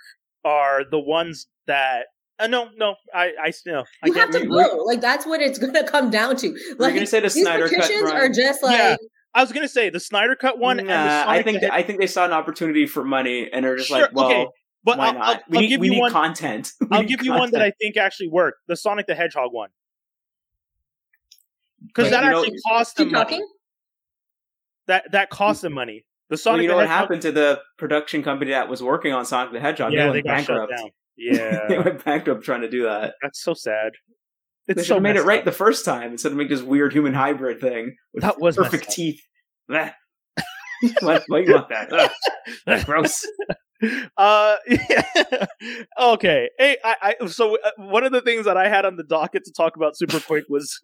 are the ones that. Uh, no, no, I, I still. I You have can't to remember- vote. Like that's what it's gonna come down to. Were you Like gonna say the these Snyder cut, petitions are just like Yeah. I was gonna say the Snyder Cut one. and the Nah, I think the I think they saw an opportunity for money and are just Sure, like, well, okay, But why I'll, not? I'll, we I'll need, give we you need one. content. We I'll need give you one that I think actually worked. The Sonic the Hedgehog one. Because that you know- actually cost them keep money. talking. That that cost them money. The Well, you know the what Hedgehog. happened to the production company that was working on Sonic the Hedgehog? Yeah, they they went got bankrupt. shut down. they went bankrupt trying to do that. that's so sad. They should so have made it right up. the first time instead of making this weird human hybrid thing with That was perfect messed up. teeth. Blech. why, why you want that? Ugh. Gross. uh yeah. okay hey i, I so uh, one of the things that i had on the docket to talk about super quick was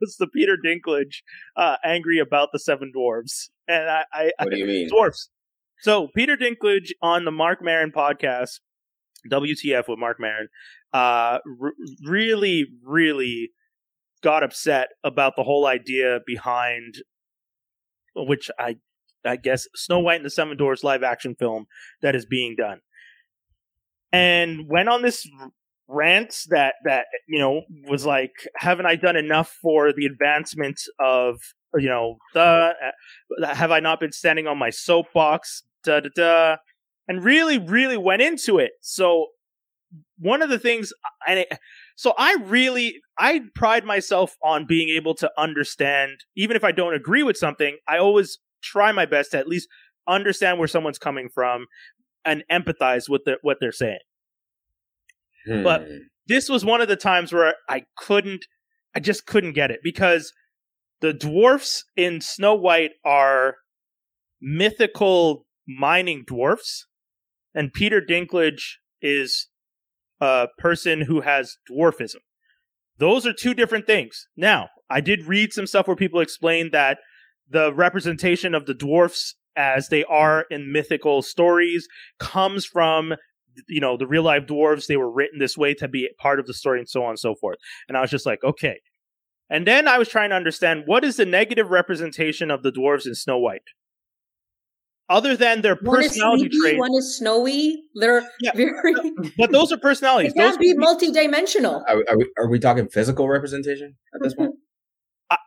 was the peter dinklage uh angry about the seven dwarves and i i, I What do you mean? dwarfs so peter dinklage on the Marc Maron podcast wtf with Marc Maron, uh r- really really got upset about the whole idea behind which i I guess Snow White and the Seven Dwarfs live action film that is being done, and went on this rant that that you know was like, haven't I done enough for the advancement of you know, the uh, have I not been standing on my soapbox? Da da da, and really, really went into it. So one of the things, uh, and it, so I really, I pride myself on being able to understand, even if I don't agree with something, I always try my best to at least understand where someone's coming from and empathize with the, what they're saying. But Hmm. this was one of the times where I couldn't, I just couldn't get it because the dwarfs in Snow White are mythical mining dwarfs, and Peter Dinklage is a person who has dwarfism. Those are two different things. Now, I did read some stuff where people explained that the representation of the dwarfs as they are in mythical stories comes from you know the real life dwarves they were written this way to be part of the story and so on and so forth and i was just like okay and then i was trying to understand what is the negative representation of the dwarves in snow white other than their One is personality sleepy, traits one is snowy. They're Yeah. very. but those are personalities It can't those be multi-dimensional. Are, are we are we talking physical representation at this point?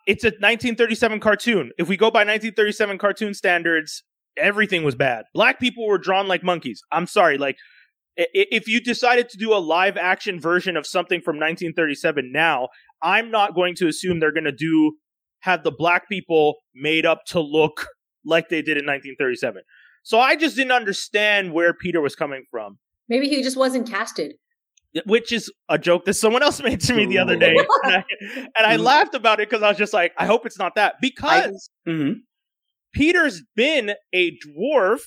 it's a 1937 cartoon. If we go by 1937 cartoon standards, everything was bad. Black people were drawn like monkeys. I'm sorry, like if you decided to do a live action version of something from 1937 now, I'm not going to assume they're going to do have the black people made up to look like they did in 1937. So I just didn't understand where Peter was coming from. Maybe he just wasn't casted. Which is a joke that someone else made to me the other day. And I, and I laughed about it because I was just like, I hope it's not that. Because hmm Peter's been a dwarf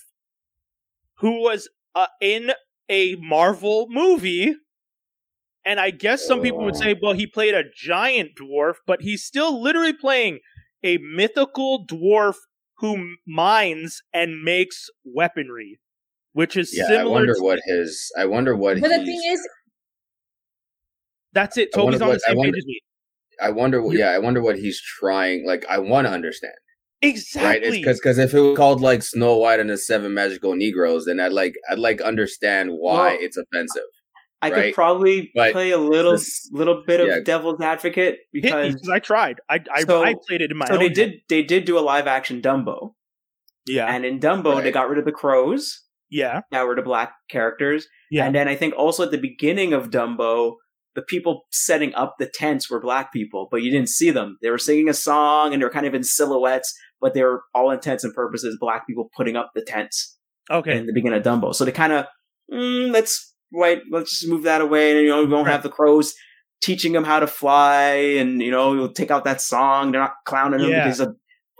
who was uh, in a Marvel movie. And I guess some people would say, well, he played a giant dwarf, but he's still literally playing a mythical dwarf who mines and makes weaponry, which is Yeah, I wonder to, what his. I wonder what. But the thing is, that's it. Toby's on what- the same wonder- page as me. I wonder. what- Yeah, I wonder what he's trying. Like, I want to understand. Exactly. Right? Because because if it was called like Snow White and the Seven Magical Negroes, then I'd like I'd like understand why Well, it's offensive. I Right? could probably But play a little this- little bit of yeah. devil's advocate because me, I tried. I I, So- I played it in my so own they head. did they did do a live action Dumbo, Yeah. and in Dumbo they got rid of the crows, yeah. got rid of black characters, Yeah. and then I think also at the beginning of Dumbo. The people setting up the tents were black people, but you didn't see them. They were singing a song and they were kind of in silhouettes, but they were all intents and purposes black people putting up the tents. Okay. in the beginning of Dumbo. So they kind of mm, let's wait, let's just move that away, and you know we won't Right. have the crows teaching them how to fly, and you know we'll take out that song. They're not clowning them Yeah. because of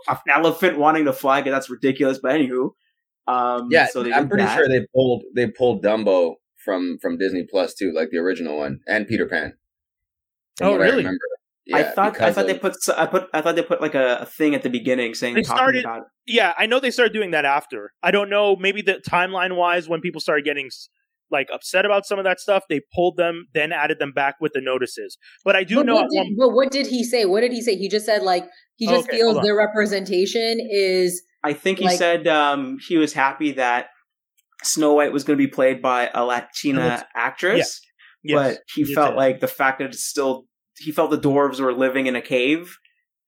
an elephant wanting to fly, because that's ridiculous. But anywho, um, Yeah, so they I'm pretty that. sure they pulled they pulled Dumbo from from Disney Plus too, like the original one, and Peter Pan. Oh, what I really? remember. I thought I because thought they put s- I put I thought they put like a, a thing at the beginning saying They talking started- about Yeah, I know they started doing that after. I don't know, maybe the timeline wise, when people started getting like upset about some of that stuff, they pulled them, then added them back with the notices. But I do but know what, did, one, but what did he say? What did he say? He just said like he just Okay, feels hold on. their representation is I think he Like- said um, he was happy that Snow White was going to be played by a Latina Lat- actress. yes, but he felt that. like the fact that it's still he felt the dwarves were living in a cave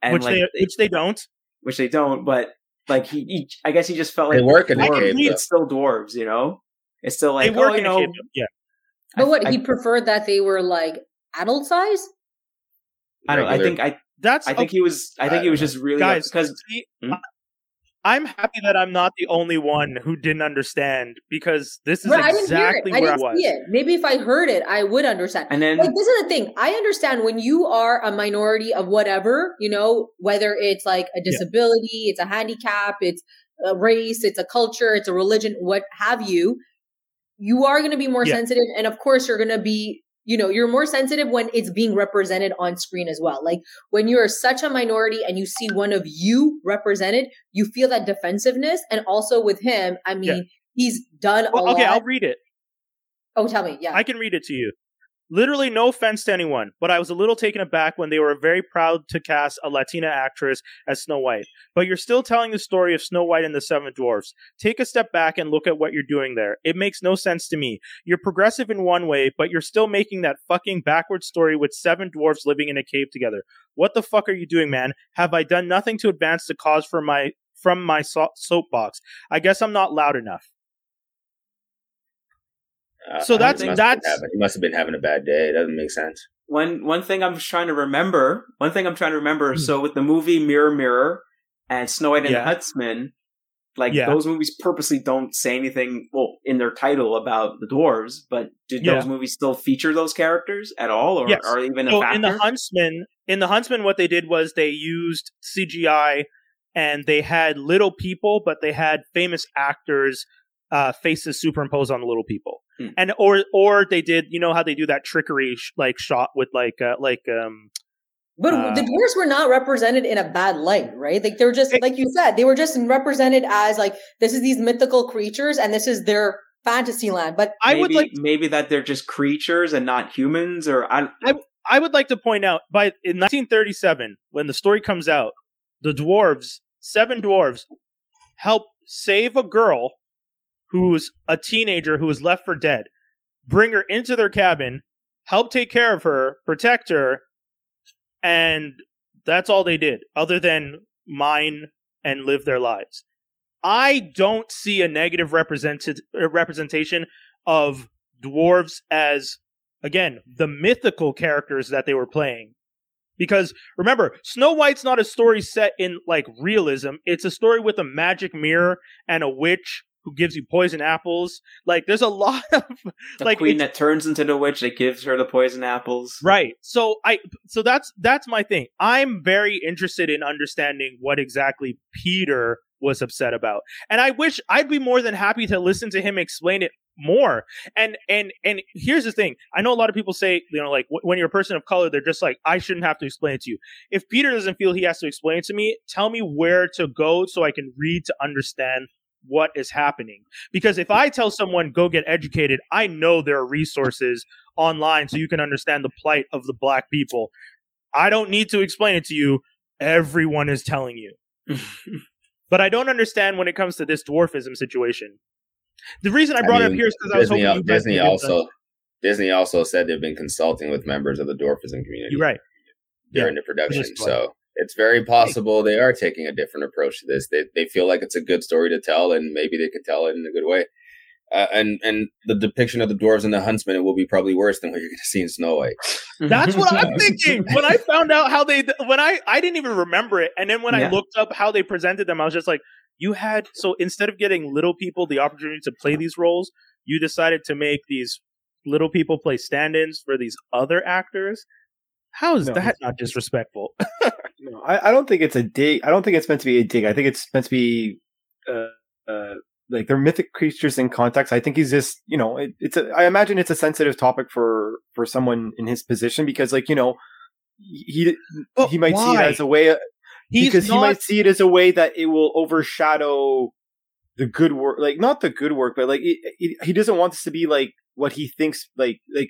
and which like they which they don't. which they don't but like he, he i guess he just felt They like work in a cave, it's still dwarves you know it's still like they work oh, you in know a cave. Yeah, but what I, he preferred that they were like adult size? I don't i think i that's i think he was i think he was just really Guys, because See, Hmm? I- I'm happy that I'm not the only one who didn't understand because this is Right, I didn't hear exactly it. I where I didn't was. see it. Maybe if I heard it, I would understand. and then like this is the thing i understand when you are a minority of whatever you know whether it's like a disability it's a handicap it's a race it's a culture it's a religion what have you you are going to be more Yeah. sensitive and of course you're going to be you know you're more sensitive when it's being represented on screen as well like when you're such a minority and you see one of you represented you feel that defensiveness and also with him i mean Yeah. he's done a Well, okay, lot I'll read it. oh tell me yeah I can read it to you. Literally, no offense to anyone, but I was a little taken aback when they were very proud to cast a Latina actress as Snow White. But you're still telling the story of Snow White and the Seven Dwarfs. Take a step back and look at what you're doing there. It makes no sense to me. You're progressive in one way, but you're still making that fucking backward story with seven dwarfs living in a cave together. What the fuck are you doing, man? Have I done nothing to advance the cause for my from my so- soapbox? I guess I'm not loud enough. So I that's- think he must have been that's- having- he must have been having a bad day. It doesn't make sense. One one thing I'm trying to remember. One thing I'm trying to remember. Hmm. So with the movie Mirror Mirror and Snow White and Yeah. the Huntsman, like Yeah. those movies purposely don't say anything well in their title about the dwarves. But did Yeah. those movies still feature those characters at all, or Yes. are they even a So factor? in the Huntsman, in the Huntsman, what they did was they used CGI and they had little people, but they had famous actors uh, faces superimposed on the little people, Hmm. and or or they did you know how they do that trickery sh- like shot with like uh, like um But Uh, the dwarves were not represented in a bad light, right? Like they were just, It- like you said, they were just represented as like this is these mythical creatures and this is their fantasy land. But I would like maybe that they're just creatures and not humans, or I. I would like to point out by in 1937 when the story comes out, the dwarves, seven dwarves, help save a girl who's a teenager who was left for dead, bring her into their cabin, help take care of her, protect her, and that's all they did other than mine and live their lives. I don't see a negative represented uh, representation of dwarves as again the mythical characters that they were playing because remember snow white's not a story set in like realism it's a story with a magic mirror and a witch who gives you poison apples. Like there's a lot of The like queen that turns into the witch that gives her the poison apples. right. So i so that's that's my thing. I'm very interested in understanding what exactly peter was upset about. And i wish i'd be more than happy to listen to him explain it more. And and and here's the thing. I know a lot of people say you know like w- when you're a person of color they're just like i shouldn't have to explain it to you. If peter doesn't feel he has to explain it to me tell me where to go so i can read to understand what is happening. Because if i tell someone go get educated i know there are resources online so you can understand the plight of the black people. I don't need to explain it to you. Everyone is telling you. But i don't understand when it comes to this dwarfism situation. The reason i I brought it up here is because i was Disney, hoping you Disney also Disney also said they've been consulting with members of the dwarfism community. You're right. During Yeah. the production. So it's very possible they are taking a different approach to this. They they feel like it's a good story to tell, and maybe they could tell it in a good way. Uh, and and the depiction of the dwarves and the huntsman it will be probably worse than what you're going to see in Snow White. That's what I'm thinking. When I found out how they, when I, I didn't even remember it, and then when I looked up how they presented them, I was just like, you had so instead of getting little people the opportunity to play these roles, you decided to make these little people play stand-ins for these other actors. How is No, that not disrespectful? No, I, I don't think it's a dig. I don't think it's meant to be a dig. I think it's meant to be, uh, uh, like they're mythic creatures in context. I think he's just, you know, it, it's a. I imagine it's a sensitive topic for for someone in his position because, like, you know, he But he might see it as a way He's because not. he might see it as a way that it will overshadow the good work, like not the good work, but like it, it, he doesn't want this to be like what he thinks, like like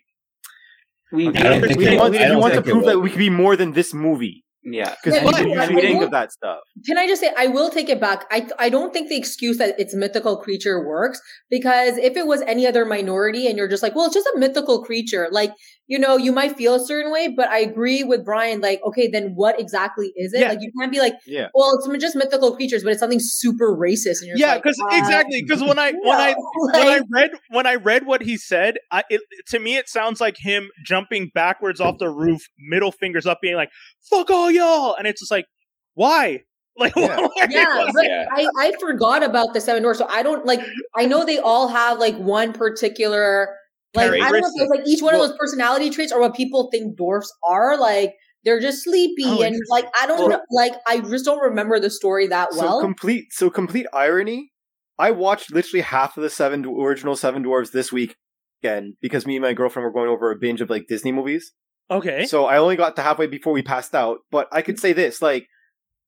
we, he I don't think he it- wants, I he don't wants to prove that we could be more than this movie yeah. because Yeah, we but usually I think will- of that stuff. Can I just say I will take it back. I I don't think the excuse that it's mythical creature works because if it was any other minority and you're just like, well, it's just a mythical creature, like you know, you might feel a certain way. But I agree with Brian. Like, okay, then what exactly is it? Yeah. Like, you can't be like, Yeah. well, it's just mythical creatures, but it's something super racist. And you're just yeah, like, because uh, exactly because when I when I no. when I read when I read what he said, I, it, to me it sounds like him jumping backwards off the roof, middle fingers up, being like "fuck all y'all," and it's just like, why? Like, Yeah. why? yeah, but Yeah. I, I forgot about the seven doors. So I don't like I know they all have like one particular like I don't know if it's like each one of those personality traits or what people think dwarfs are. Like they're just sleepy Oh, and like I don't Well- know like I just don't remember the story that well. So complete, so complete irony. I watched literally half of the seven original Seven Dwarves this week again because me and my girlfriend were going over a binge of like Disney movies. Okay, So I only got to halfway before we passed out. But I could say this, like,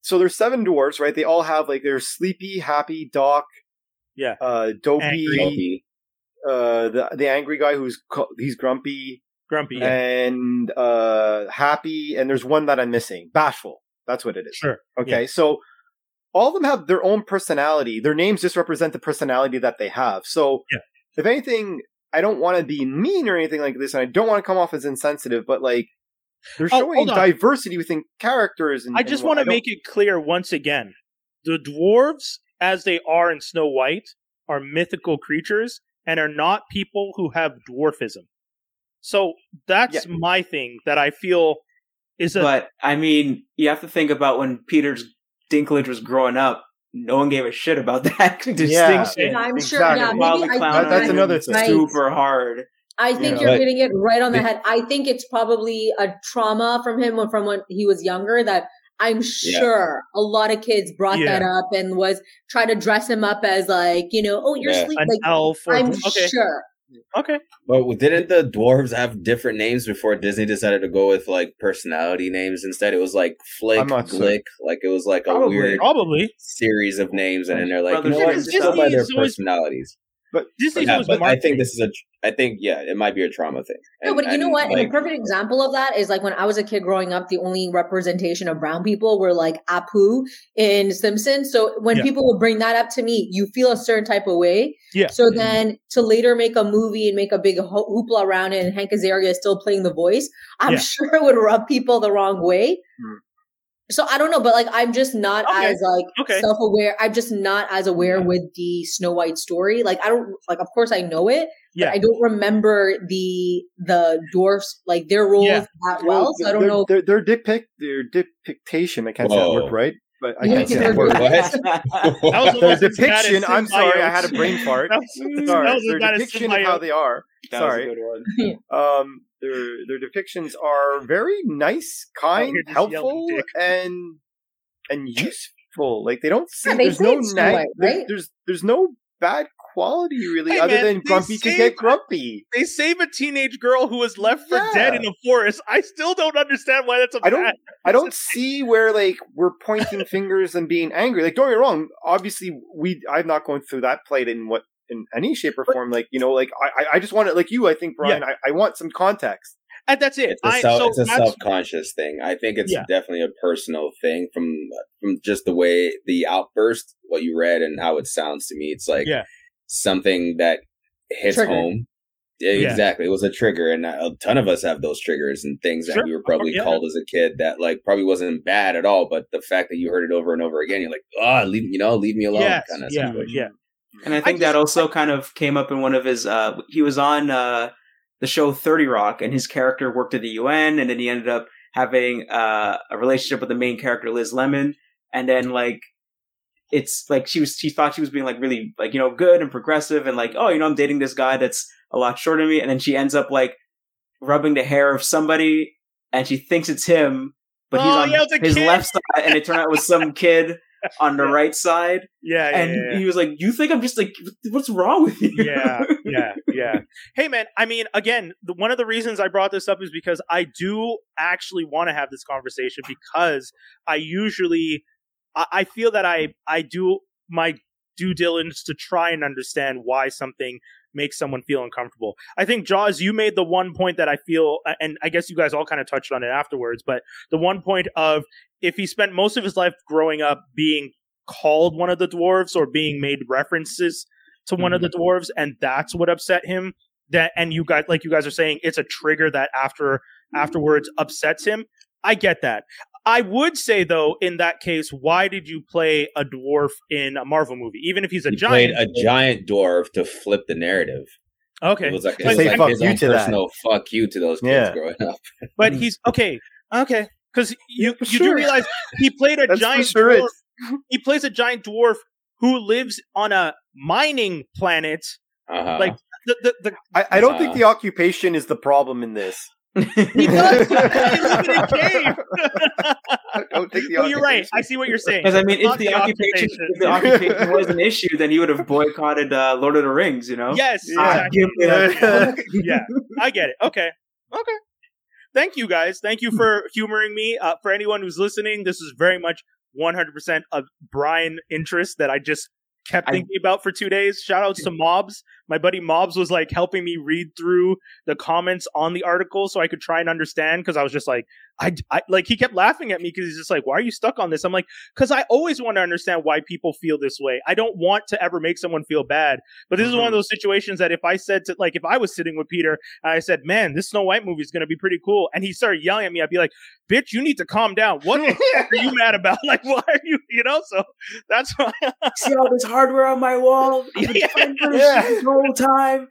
so there's seven dwarves, right? They all have like they're sleepy, happy, Doc, Yeah. uh, dopey, Angry. Dopey. Uh, the the angry guy who's he's grumpy, Grumpy. Yeah. and uh, happy, and there's one that I'm missing. Bashful. That's what it is. Sure. Okay, so all of them have their own personality. Their names just represent the personality that they have. So, Yeah. if anything, I don't want to be mean or anything like this, and I don't want to come off as insensitive, but like they're Oh, showing diversity within characters. And I just want to make it clear once again: the dwarves, as they are in Snow White, are mythical creatures and are not people who have dwarfism. So that's my thing that I feel is a But I mean, you have to think about when Peter's Dinklage was growing up. No one gave a shit about that distinction. And I'm sure, exactly. yeah, maybe I clown That- that's another thing. super hard. I think Yeah. you're But- hitting it right on the the- head. I think it's probably a trauma from him when- from when he was younger that I'm Yeah. sure a lot of kids brought Yeah. that up and was trying to dress him up as like, you know, oh, you're Yeah. sleep an like elf. Or, I'm okay, sure. okay. But didn't the dwarves have different names before Disney decided to go with like personality names instead? It was like Flick, I'm not Glick, like it was like a weird Probably series of names, and then they're like, you know what, and just go by their sisters. personalities. Disney's Yeah, was but I think this is a, I think yeah, it might be a trauma thing. No, And- but you know and, what? and like, a perfect example of that is like when I was a kid growing up, the only representation of brown people were like Apu in Simpsons. So when Yeah. people will bring that up to me, you feel a certain type of way. Yeah. So then to later make a movie and make a big ho- hoopla around it and Hank Azaria is still playing the voice, I'm Yeah. sure it would rub people the wrong way. Hmm. So I don't know, but like I'm just not Okay. as like Okay. self-aware. I'm just not as aware with the Snow White story. Like I don't like. Of course, I know it, Yeah. but I don't remember the the dwarfs like their roles Yeah. that well. So I don't their, know. Their, their depict, their depiction. I can't say that word right, but I can't say their that word. What? Their almost as bad as depiction. I'm sorry, I had a brain fart. That was, Sorry, that was their depiction of how they are. That was a Sorry. good one. Um, their their depictions are very nice, kind, you're helpful, and and useful. Like they don't see. Yeah, they there's no it's Snow neg- there's, there's there's no bad quality really, Hey, other man, than they Grumpy could say- get grumpy. They save a teenage girl who was left for Yeah. dead in a forest. I still don't understand why that's a I don't- bad. I don't see where like we're pointing fingers and being angry. Like don't get me wrong. Obviously, we I'm not going through that plight in what in any shape or form. Like you know, like I I- I just want it like you. I think Brian. I, I want some context. And that's it. it's a, I, self, so it's a that's- self-conscious thing. I think it's Yeah. definitely a personal thing from from just the way the outburst, what you read, and how it sounds to me. It's like Yeah. something that hits Trigger. home. Yeah, Yeah. Exactly. It was a trigger, and a ton of us have those triggers and things that we were probably Yeah. called as a kid that like probably wasn't bad at all, but the fact that you heard it over and over again, you're like, oh, leave you know, leave me alone, Yes, kind of yeah, situation. yeah. And I think that also kind of came up in one of his. Uh, he was on uh, the show Thirty Rock, and his character worked at the UN, and then he ended up having uh, a relationship with the main character Liz Lemon, and then like it's like she was she thought she was being like really like you know good and progressive and like oh you know I'm dating this guy that's a lot shorter than me, and then she ends up like rubbing the hair of somebody, and she thinks it's him, but he's Oh, on yeah, it was a his kid. left side, and it turned out it was some kid on the Yeah. right side Yeah, yeah, and yeah, he was like, "You think I'm just like, what's wrong with you?" yeah, yeah, yeah. Hey, man. I mean, again, the, one of the reasons I brought this up is because I do actually want to have this conversation because I usually, I, I feel that I I do my due diligence to try and understand why something makes someone feel uncomfortable. I think Jaws, you made the one point that I feel, and I guess you guys all kind of touched on it afterwards, but the one point of if he spent most of his life growing up being called one of the dwarves or being made references to one of the mm-hmm. dwarves and that's what upset him that and you guys like you guys are saying it's a trigger that after mm-hmm. afterwards upsets him. I get that i would say though in that case why did you play a dwarf in a marvel movie even if he's a He giant played a giant dwarf to flip the narrative. okay It was like, it was say like fuck his you own to that. personal fuck you to those kids Yeah. growing up. but he's okay okay because you you do realize he played a giant sure dwarf it's- he plays a giant dwarf who lives on a mining planet Uh-huh. Like, the, the, the I, I don't think Uh. the occupation is the problem in this. He does he lives in a cave I don't think the well, you're right. I see what you're saying. Because I mean, if Not the, occupation, if the occupation was an issue, then he would have boycotted uh, Lord of the Rings. You know? Yes, Ah, exactly. give me yeah, I get it. Okay, okay. Thank you guys. Thank you for humoring me. Uh, for anyone who's listening, this is very much 100% of Brian interest that I just kept I- thinking about for two days. Shout outs to Mobs my buddy Mobs was like helping me read through the comments on the article so I could try and understand because I was just like, I, I like he kept laughing at me because he's just like, why are you stuck on this? I'm like, because I always want to understand why people feel this way. I don't want to ever make someone feel bad, but this is one of Mhm. those situations that if I said to like if I was sitting with Peter and I said, man, this Snow White movie is going to be pretty cool, and he started yelling at me, I'd be like, bitch, you need to calm down. What are you mad about? Like, why are you, you know? So that's why. See all this hardware on my wall? Yeah. trying Yeah. this the whole time.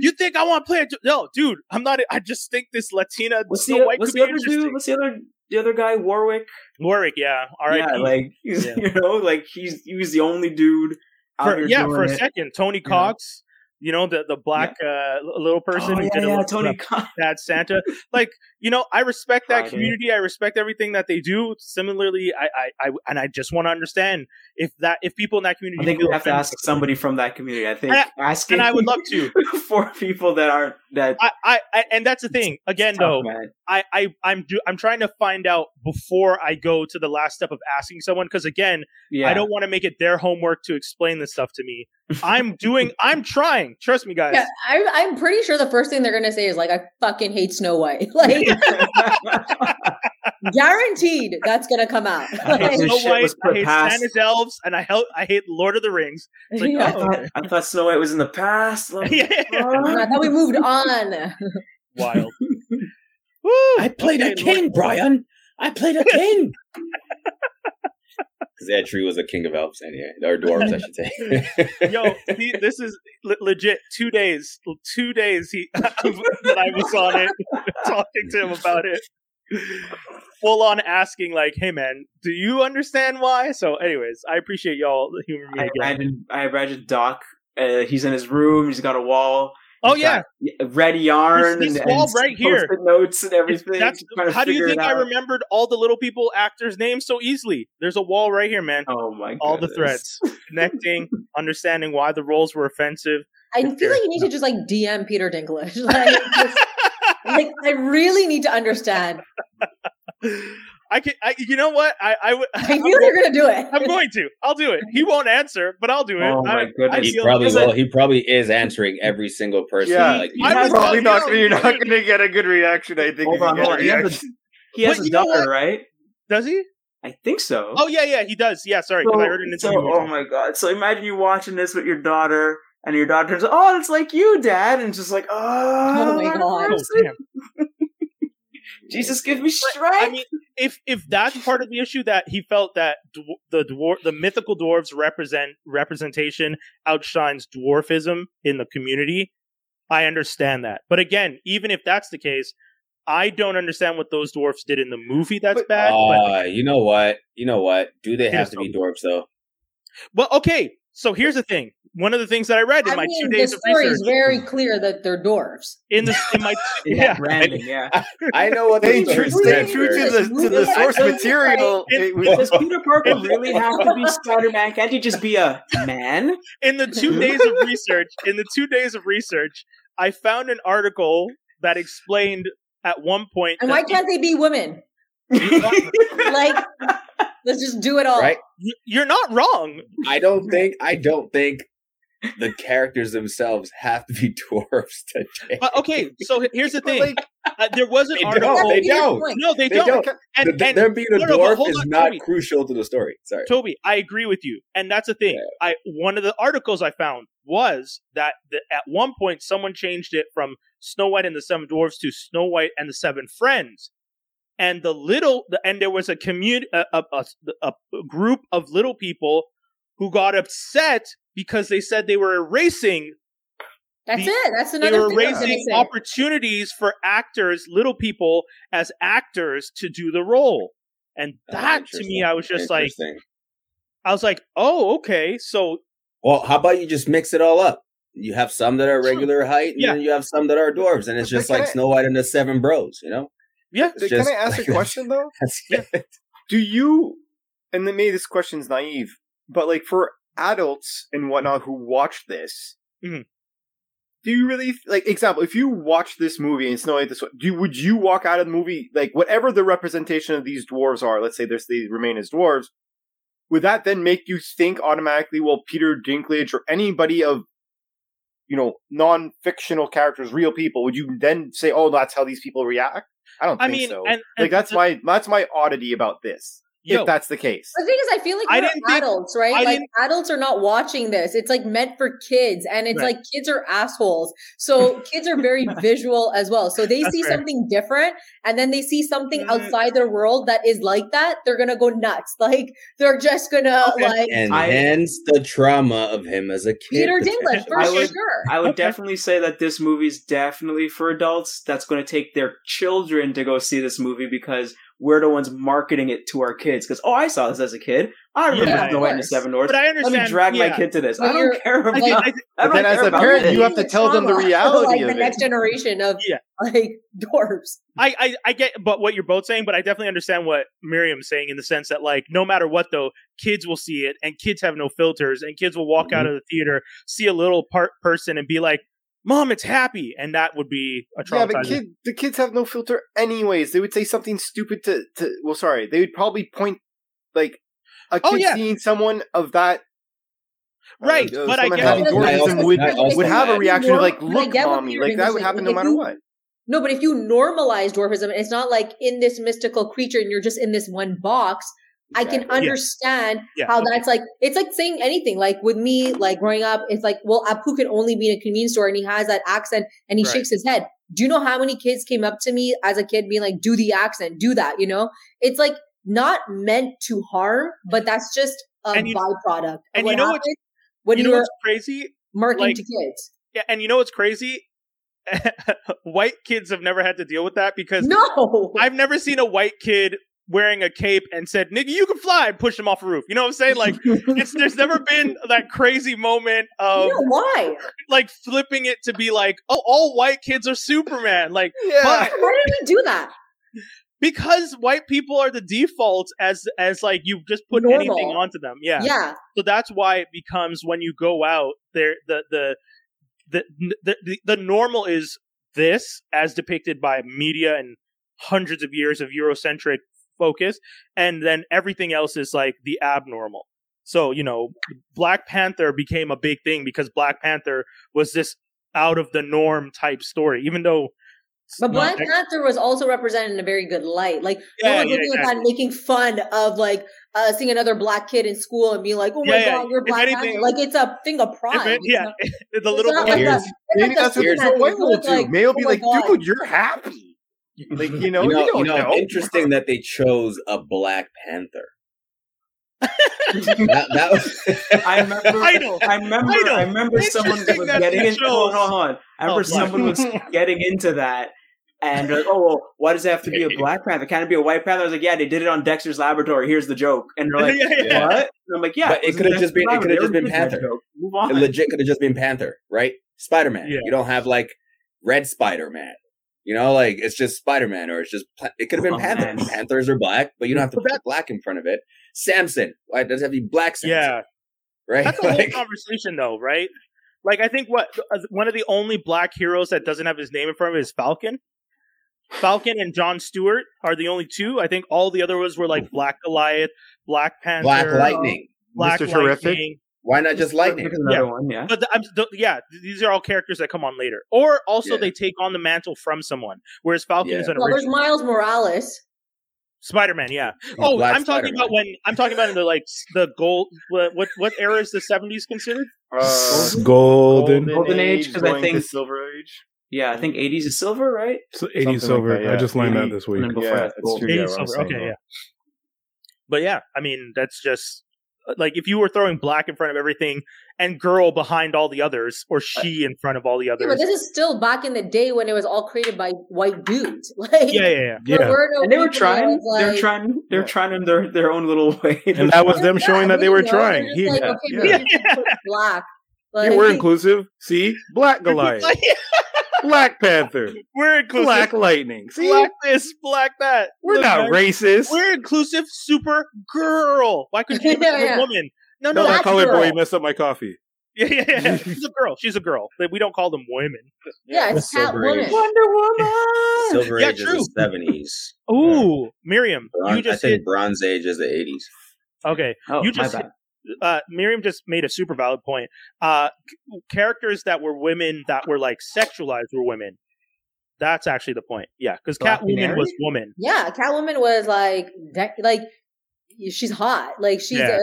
You think I want to play it? No, dude, I'm not. I just think this Latina What's Snow the White what's could the be other interesting. dude? What's the other the other guy? Warwick. Warwick, yeah. All right. Yeah, like he's, Yeah. you know, like he's he was the only dude. Out for, here yeah, for a it. second, Tony Cox, you know, the the black uh, little person Oh, who yeah, did a yeah, little Tony Cox. bad Santa. like, you know, I respect that community. I respect everything that they do. Similarly, I, I, I and I just want to understand if that if people in that community I think we have to ask somebody from that community. I think And asking and I would love to. for people that aren't that I, I, I and that's the thing. Again, tough, though, man. I, I I'm do, I'm trying to find out before I go to the last step of asking someone because again, Yeah, I don't want to make it their homework to explain this stuff to me. I'm doing. I'm trying. Trust me, guys. Yeah, I'm, I'm pretty sure the first thing they're gonna say is like, "I fucking hate Snow White." Like, guaranteed, that's gonna come out. I hate Snow White, was I hate past- Santa's elves, and I hate I hate Lord of the Rings. Like, Yeah. I thought I thought Snow White was in the past. Like, Yeah. I thought we moved on. Wild. Woo! I played a king, Lord- Brian. I played a king. Because that tree was a king of elves, anyway, or dwarves, I should say. Yo, he, this is le- legit. Two days, two days. He that I was on it, talking to him about it. Full on asking, like, "Hey, man, do you understand why?" So, anyways, I appreciate y'all humoring me I again. imagine I imagine Doc. Uh, he's in his room. He's got a wall. Oh yeah, got red yarn This- this and, wall and right here. post-it notes and everything. that's how do you think I remembered all the little people actors' names so easily? There's a wall right here, man. Oh my! all the threads, connecting, understanding why the roles were offensive. I feel like you need to just like DM Peter Dinklage. Like, just- like I really need to understand. I can, I, you know what? I, I would. I knew you were gonna do it. I'm going to. I'll do it. He won't answer, but I'll do it. Oh my I, goodness. I he probably Is it- will. He probably is answering every single person. Yeah. like, I You're probably love- not. you know, You're not going to get a good reaction. I think. Hold on, hold on. He has a, reaction. he has But a daughter, right? Does he? I think so. Oh yeah, yeah, he does. Yeah, sorry, because I heard an so, oh my god! So imagine you watching this with your daughter, and your daughter turns, "Oh, it's like you, Dad," and just like, "Oh, Oh my God. Damn. Jesus, give me strength." I mean, if if that's part of the issue that he felt that dw- the dwar- the mythical dwarves represent representation outshines dwarfism in the community, I understand that. But again, even if that's the case, I don't understand what those dwarfs did in the movie. That's But- bad. But uh, you know what? You know what? Do they have to be dwarfs though? well, okay. So here's the thing. One of the things that I read in I my mean, two days of story research is very clear that they're dwarves. in the in my In yeah that branding, yeah. I know what Stay the true, story true to the to the source material. It was- Does Peter Parker really have to be Spider Man? Can't he just be a man? in the two days of research, in the two days of research, I found an article that explained at one point. And why can't they be women? Like, let's just do it all. Right? you're not wrong. I don't think. I don't think the characters themselves have to be dwarves today. But okay, so here's the thing. like, Uh, there was an They article. don't. They don't. No, they, They don't. don't. And, The- and them being a no, no, but dwarf hold is on, not Toby. crucial to the story. Sorry. Toby, I agree with you, and that's the thing. I one of the articles I found was that the, at one point someone changed it from Snow White and the Seven Dwarfs to Snow White and the Seven Friends, and the little the, and there was a community a, a, a, a group of little people who got upset because they said they were erasing That's The- it. That's they another were thing I was raising opportunities for actors, little people as actors to do the role. And Oh, that to me. I was just like, I was like, oh, okay. So well, how about you just mix it all up? You have some that are regular height, and Yeah. then you have some that are dwarves, and it's just like I- Snow White and the Seven Bros. You know, yeah, It's can just I ask like a question though? That's Yeah. do you and then maybe this question's naive but like for adults and whatnot who watch this Mhm. do you really like example if you watch this movie and snow white this do would you walk out of the movie like whatever the representation of these dwarves are let's say there's they remain as dwarves would that then make you think automatically well peter dinklage or anybody of you know non-fictional characters, real people, would you then say, "Oh, that's how these people react"? I don't I think mean, so. and, and like that's my that's my oddity about this. Yo, if that's the case, The thing is, I feel like I we're didn't think- adults, right? I like adults are not watching this. It's like meant for kids, and it's Right. like kids are assholes. So kids are very visual as well. So they That's see fair. something different, and then they see something Mm. outside their world that is like that. They're gonna go nuts. Like they're just gonna Okay. like And I- hence the trauma of him as a kid. Peter Dinklage for I would- sure. I would Okay. definitely say that this movie's definitely for adults. That's going to take their children to go see this movie because we're the ones marketing it to our kids. Because oh, I saw this as a kid. I remember Yeah, Snow of White and the. Seven Dwarfs. but I understand. Let me drag my kid to this. But I you're- don't care about. I think, I think, I don't then as a parent, it. you have to tell them the reality like of the next generation of Yeah. like dwarves. I, I, I get but what you're both saying, but I definitely understand what Miriam's saying in the sense that like no matter what though, kids will see it and kids have no filters and kids will walk out mm-hmm. of the theater, see a little part person and be like, Mom, it's happy and that would be a Yeah, but kid, the kids have no filter anyways. They would say something stupid to, to well, sorry, they would probably point like a kid Oh, yeah. seeing someone of that. uh, Right, uh, but I someone get- having I also- dwarfism would, I also would have a reaction of like, "Look, mommy!" Like that would is happen saying. no matter you- what. No, but if you normalize dwarfism, and it's not like in this mystical creature and you're just in this one box. I can understand Yeah, how that's like. It's like saying anything. Like with me, like growing up, it's like, well, Apu can only be in a convenience store and he has that accent and he Right. shakes his head. Do you know how many kids came up to me as a kid being like, do the accent, do that? You know, it's like not meant to harm, but that's just a And you- byproduct. and you know what's- when you know you're what's crazy? marketing like- to kids. Yeah, and you know what's crazy? white kids have never had to deal with that because No, I've never seen a white kid wearing a cape and said, "Nigga, you can fly," and push him off a roof. You know what I'm saying? Like, it's there's never been that crazy moment of no, why? like flipping it to be like, "Oh, all white kids are Superman." Like, Yeah, Why did we do that? because white people are the default as as like you just put Normal. anything onto them. Yeah. yeah. So that's why it becomes when you go out there the the the the, the, the normal is this as depicted by media and hundreds of years of Eurocentric focus, and then everything else is like the abnormal. So, you know, Black Panther became a big thing because Black Panther was this out of the norm type story, even though it's But not- Black Panther was also represented in a very good light. Like no Yeah, one's yeah, looking at that making fun of like uh seeing another black kid in school and being like, "Oh my Yeah, yeah. god, you're Black anything- Panther!" Like it's a thing of pride. it- It's yeah, not- the little not like Here's- the- it's maybe like the that's what here's- the white will do. like, May will be oh like, God. "Dude, you're happy." Like you know, you know, you you know, know. interesting that they chose a Black Panther. that, that was, I remember. Idol. I remember. Idol. I remember someone was getting into. Hold on, hold on. I remember Oh, someone was getting into that, and like, "Oh, well, why does it have to be a Black Panther? Can it be a White Panther?" I was like, "Yeah, they did it on Dexter's Laboratory. Here's the joke." And they're like, Yeah, yeah. "What?" And I'm like, "Yeah." But it could've just been- it could've just been They already did that Panther. joke. Move it on. legit could have just been Panther, right? Spider Man. Yeah. You don't have like Red Spider Man. You know, like it's just Spider Man, or it's just it could have been Oh, Panther. man. Panthers are black, but you don't have to put black in front of it. Samson, why does it have to be black Samson? yeah. right. That's a whole Like, conversation, though, right? Like, I think what uh, one of the only black heroes that doesn't have his name in front of it is Falcon. Falcon and John Stewart are the only two. I think all the other ones were like Black Goliath, Black Panther, Black Lightning. Black Mr. Terrific. Lightning. Why not just lightning? There's another one, yeah. But the, I'm, the, yeah, these are all characters that come on later, or also Yeah. they take on the mantle from someone. Whereas Falcon Yeah. is an Well, there's Miles Morales. Spider-Man. Yeah. Oh, Black I'm talking Spider-Man. about when I'm talking about in the like the gold. What what, what era is the 70s considered? Uh, Golden. Golden Age, 'cause I going to think- Silver Age. Yeah, I think 80s is silver, right? So Something 80 like silver. that, yeah. I just learned that this week. Yeah, that, that's true. Eighty Yeah, silver. Okay, yeah. yeah. But yeah, I mean that's just like if you were throwing black in front of everything and girl behind all the others, or uh, she in front of all the Yeah, but others. this is still back in the day when it was all created by white dudes. Like, Yeah, yeah, yeah. there Yeah. were no And they were trying. was They're trying. They're Yeah. trying in their their own little way. And that was them Yeah, showing that they were trying. He, like, yeah, okay, yeah. maybe we should put black. Like, Yeah, we're inclusive. See? Black Goliath. Like, Black Panther. we're inclusive. Black Lightning. See? black this, black that. We're Look, not guys, racist. We're inclusive. Super girl. Why couldn't you Yeah, be a yeah. woman? No, no, no, that Black colored boy messed up my coffee. Yeah, yeah, yeah. She's a girl. She's a girl. We don't call them women. Yeah, it's Catwoman. Wonder Woman. Silver Yeah, Age true. is the seventies. Ooh, Miriam, Bron- you I just think hit. Bronze Age is the eighties. Okay, Oh, You my just bad. Uh, Miriam just made a super valid point. Uh, c- characters that were women that were like sexualized were women. That's actually the point. Yeah, because Catwoman was woman. Yeah, Catwoman was like, de- like she's hot. Like she's Yeah. a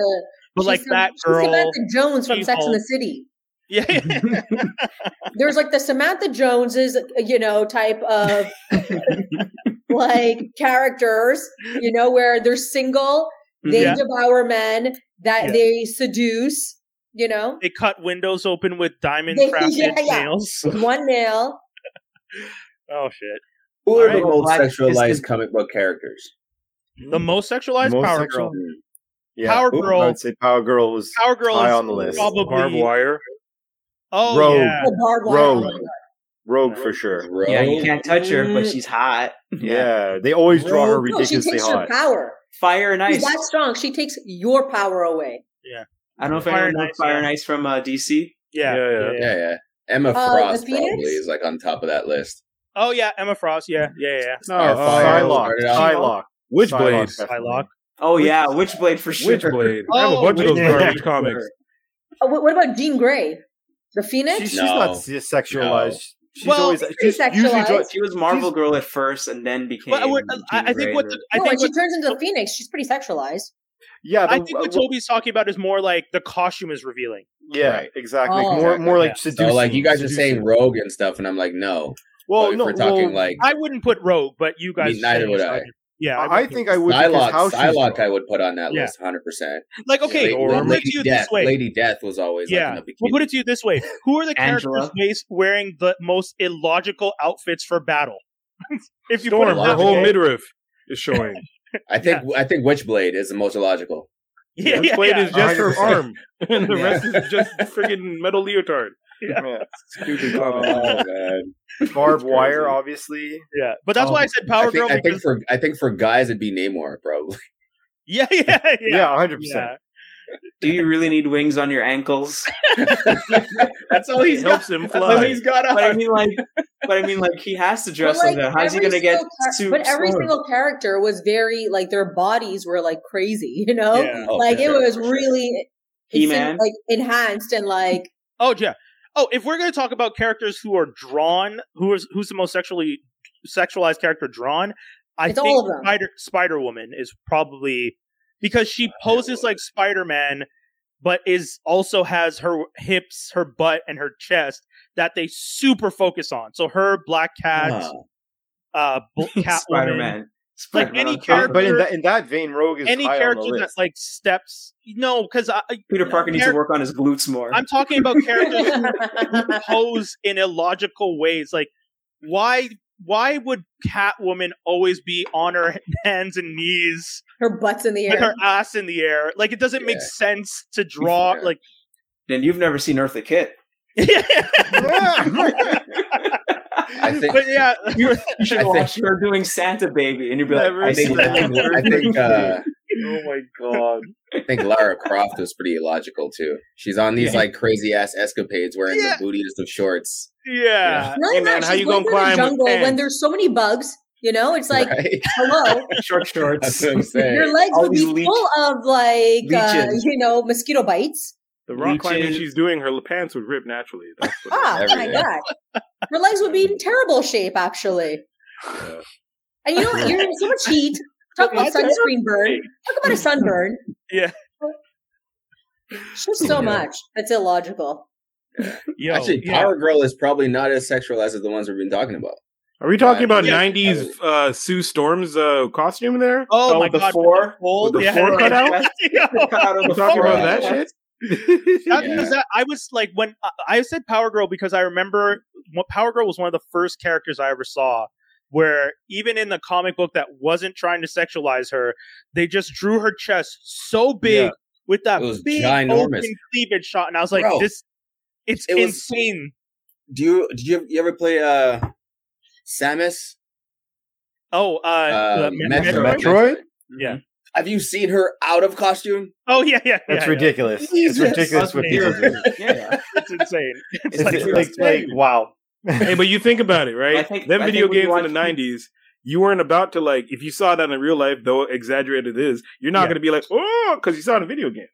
But she's like some- that she's girl, Samantha Jones from Sex in She-Hulk. the City. yeah, There's like the Samantha Joneses, you know, type of like characters, you know, where they're single, they mm-hmm. Yeah. devour men that Yeah. they seduce, you know, they cut windows open with diamond They- crafted yeah, yeah. nails. one nail. Oh shit! Who are Alright. the most Black- sexualized is- comic book characters? The most sexualized Most Power sexual- Girl. Yeah, Power Ooh, Girl- I would say Power Girl was Power Girl high is on the list. probably Barb Wire. Oh Rogue. yeah, Oh, Barb Wire. Rogue. Oh my God. Rogue for sure. Yeah, you can't touch her, but Mm. she's hot. Yeah, they always draw her Rogue. No, she ridiculously takes your hot. power. Fire and She's Ice. that strong. She takes your power away. Yeah. I don't know if Fire anyone and Ice, Fire yeah. and Ice from uh, DC. yeah, Yeah, yeah. Yeah, yeah. Emma Uh, Frost Phoenix? probably is like on top of that list. Oh yeah, Emma Frost. Yeah, yeah, yeah. No, Starfire uh, Psylocke. started out- Psylocke. Witchblade. Psylocke, Oh yeah, Witchblade for sure. Witchblade. I have a Oh, bunch of those garbage comics. Oh, what, what about Jean Grey? The Phoenix? She's, she's No. not s- sexualized. She's Well, always she's she's usually sexualized. She was Marvel She's- Girl at first, and then became. But I, Jean I, I think Grey what or- the, I no, think when she turns into the Phoenix, she's pretty sexualized. yeah. I think what Toby's talking about is more like the costume is revealing. yeah, Right. exactly. Oh. more more like Yeah. seducing. So like you guys are saying Rogue and stuff, and I'm like, no. Well, But no, we're talking well, like I wouldn't put Rogue, but you guys. mean, neither would it's I. like- Yeah, I, I think I would because Psylocke, how Psylocke. I would put on that Yeah. list, hundred percent. Like okay, Or we'll put it Lady to you Death. this way. Lady Death was always yeah, like in a we'll put it to you this way: Who are the characters Angela. wearing the most illogical outfits for battle? if you put Storm, it her whole midriff is showing. I think I think Witchblade is the most illogical. yeah, yeah, Witchblade yeah. is just her 100%. arm, and the Yeah. rest is just friggin' metal leotard. Yeah. Stupid Oh, man. Barb Wire, obviously. Yeah, but that's Oh. why I said Power I think, Girl I think for I think for guys it'd be Namor probably. yeah, yeah, yeah, Yeah, hundred percent. yeah. Do you really need wings on your ankles? That's all he It got. helps him That's all fly. he's got But I on. mean, like, but I mean, like, he has to dress But, like that. How's he gonna get single char- But every sword? single character was very like their bodies were like crazy, you know? Yeah. Oh, like for it sure, was for sure. really He-Man? like enhanced and like Oh yeah. Oh, if we're going to talk about characters who are drawn, who is who's the most sexually sexualized character drawn? I It's think all of them. Spider Spider Woman is probably because she poses like Spider Man, but is also has her hips, her butt, and her chest that they super focus on. So her Black Cat, uh, Bl- Catwoman, Spider Man. Like any But, character- but in that in that vein, Rogue is any high character on the that like steps. No, because Peter Parker needs to work on his glutes more. I'm talking about characters who who pose in illogical ways. Like, why why would Catwoman always be on her hands and knees her butts in the with air. her ass in the air? Like, it doesn't make sense to draw. Yeah. Like, then you've never seen Eartha Kitt. I think but yeah, You should I think- watch her doing Santa Baby, and you'd be like, I I think I think, I think, uh, oh my god! I think Lara Croft was pretty illogical too. She's on these Yeah. like crazy ass escapades wearing Yeah. the bootiest of shorts. yeah. Not Hey, man, how you going gonna the climb jungle when there's so many bugs. You know, it's like right? hello. short That's shorts. what I'm saying. Your legs All would be leech- full of like uh, you know mosquito bites. The rock climbing Leeches. she's doing, her pants would rip naturally. That's what Ah, oh my god, her legs would be in terrible shape actually. Yeah. And you know what? You're in so much heat. Talk about sunscreen burn. Talk about a sunburn. Yeah. It's just so Yeah. much. That's illogical. Yo, Actually, yeah. Power Girl is probably not as sexualized as the ones we've been talking about. Are we talking Right. about Yeah. 90s uh, Sue Storm's uh, costume there? Oh, Oh, my the god, four? Fold, With the yeah. four cut out? Yo. Cut out of You the talking four. about that shit? That's Yeah. that, I was like when I- I said Power Girl because I remember what Power Girl was one of the first characters I ever saw where even in the comic book that wasn't trying to sexualize her, they just drew her chest so big Yeah. with that It big ginormous. open cleavage shot, and I was like, Bro, "This, it's it was- insane." Do you did you, you ever play uh Samus? Oh, uh, Uh, the Me- Metroid? Metroid? Yeah. Have you seen her out of costume? Oh yeah, yeah, That's yeah, ridiculous. It's ridiculous what people do. Yeah. It's insane. It's, It's like, like, like, like, wow. hey, but you think about it, right? I think- Them I video think when you games in the 90s, you weren't about to, like, if you saw that in real life, though exaggerated it is, you're not Yeah. going to be like, oh, because you saw it in video games.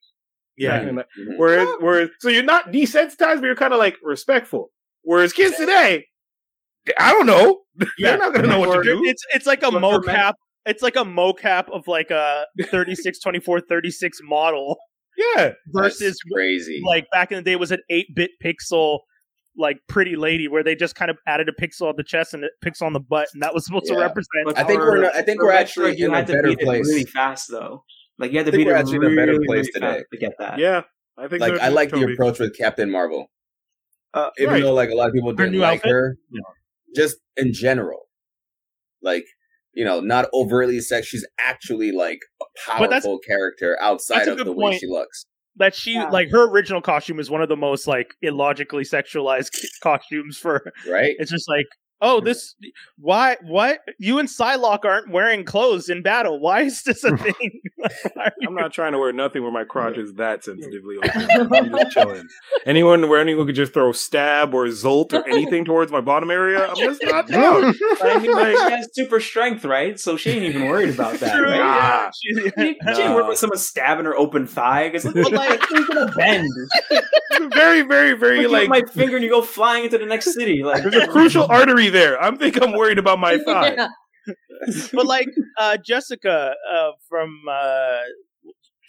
Yeah. And, Mhm. Whereas, whereas, so you're not desensitized, but you're kind of like respectful. Whereas kids today, I don't know. They're not gonna know what to do. It's it's like a But mocap. It's like a mocap of like a 36, 24, 36 model Yeah, versus That's crazy. like back in the day was an 8-bit pixel like pretty lady where they just kind of added a pixel on the chest and a pixel on the butt and that was supposed to represent But I think we're in a- I think we're actually you in a to better beat it place. really fast though. Like you had to I think beat we're it actually in a better place fast today. to get that. yeah. I think like so I too, like the approach with Captain Marvel. Uh, Even Right. though like a lot of people didn't new like outfit? her, Yeah. just in general, like you know, not overtly sex. She's actually like a But that's- powerful character outside that's of good the way point. she looks. that she Yeah. like her original costume is one of the most like illogically sexualized costumes for Right? it's just like oh this why what you and Psylocke aren't wearing clothes in battle why is this a thing Why are you- I'm not trying to wear nothing where my crotch is that sensitively open. I'm just chilling. Anyone where anyone could just throw stab or zolt or anything towards my bottom area, I'm just not down. I mean, like, she has super strength, right? So she ain't even worried about that. True, Right? yeah. Ah. She- She, she ain't worried with someone stabbing her open thigh. Because like, like, who's gonna bend? very, very, very like like my finger and you go flying into the next city. Like there's a crucial artery there. I'm think I'm worried about my thigh. Yeah. but like uh Jessica uh from uh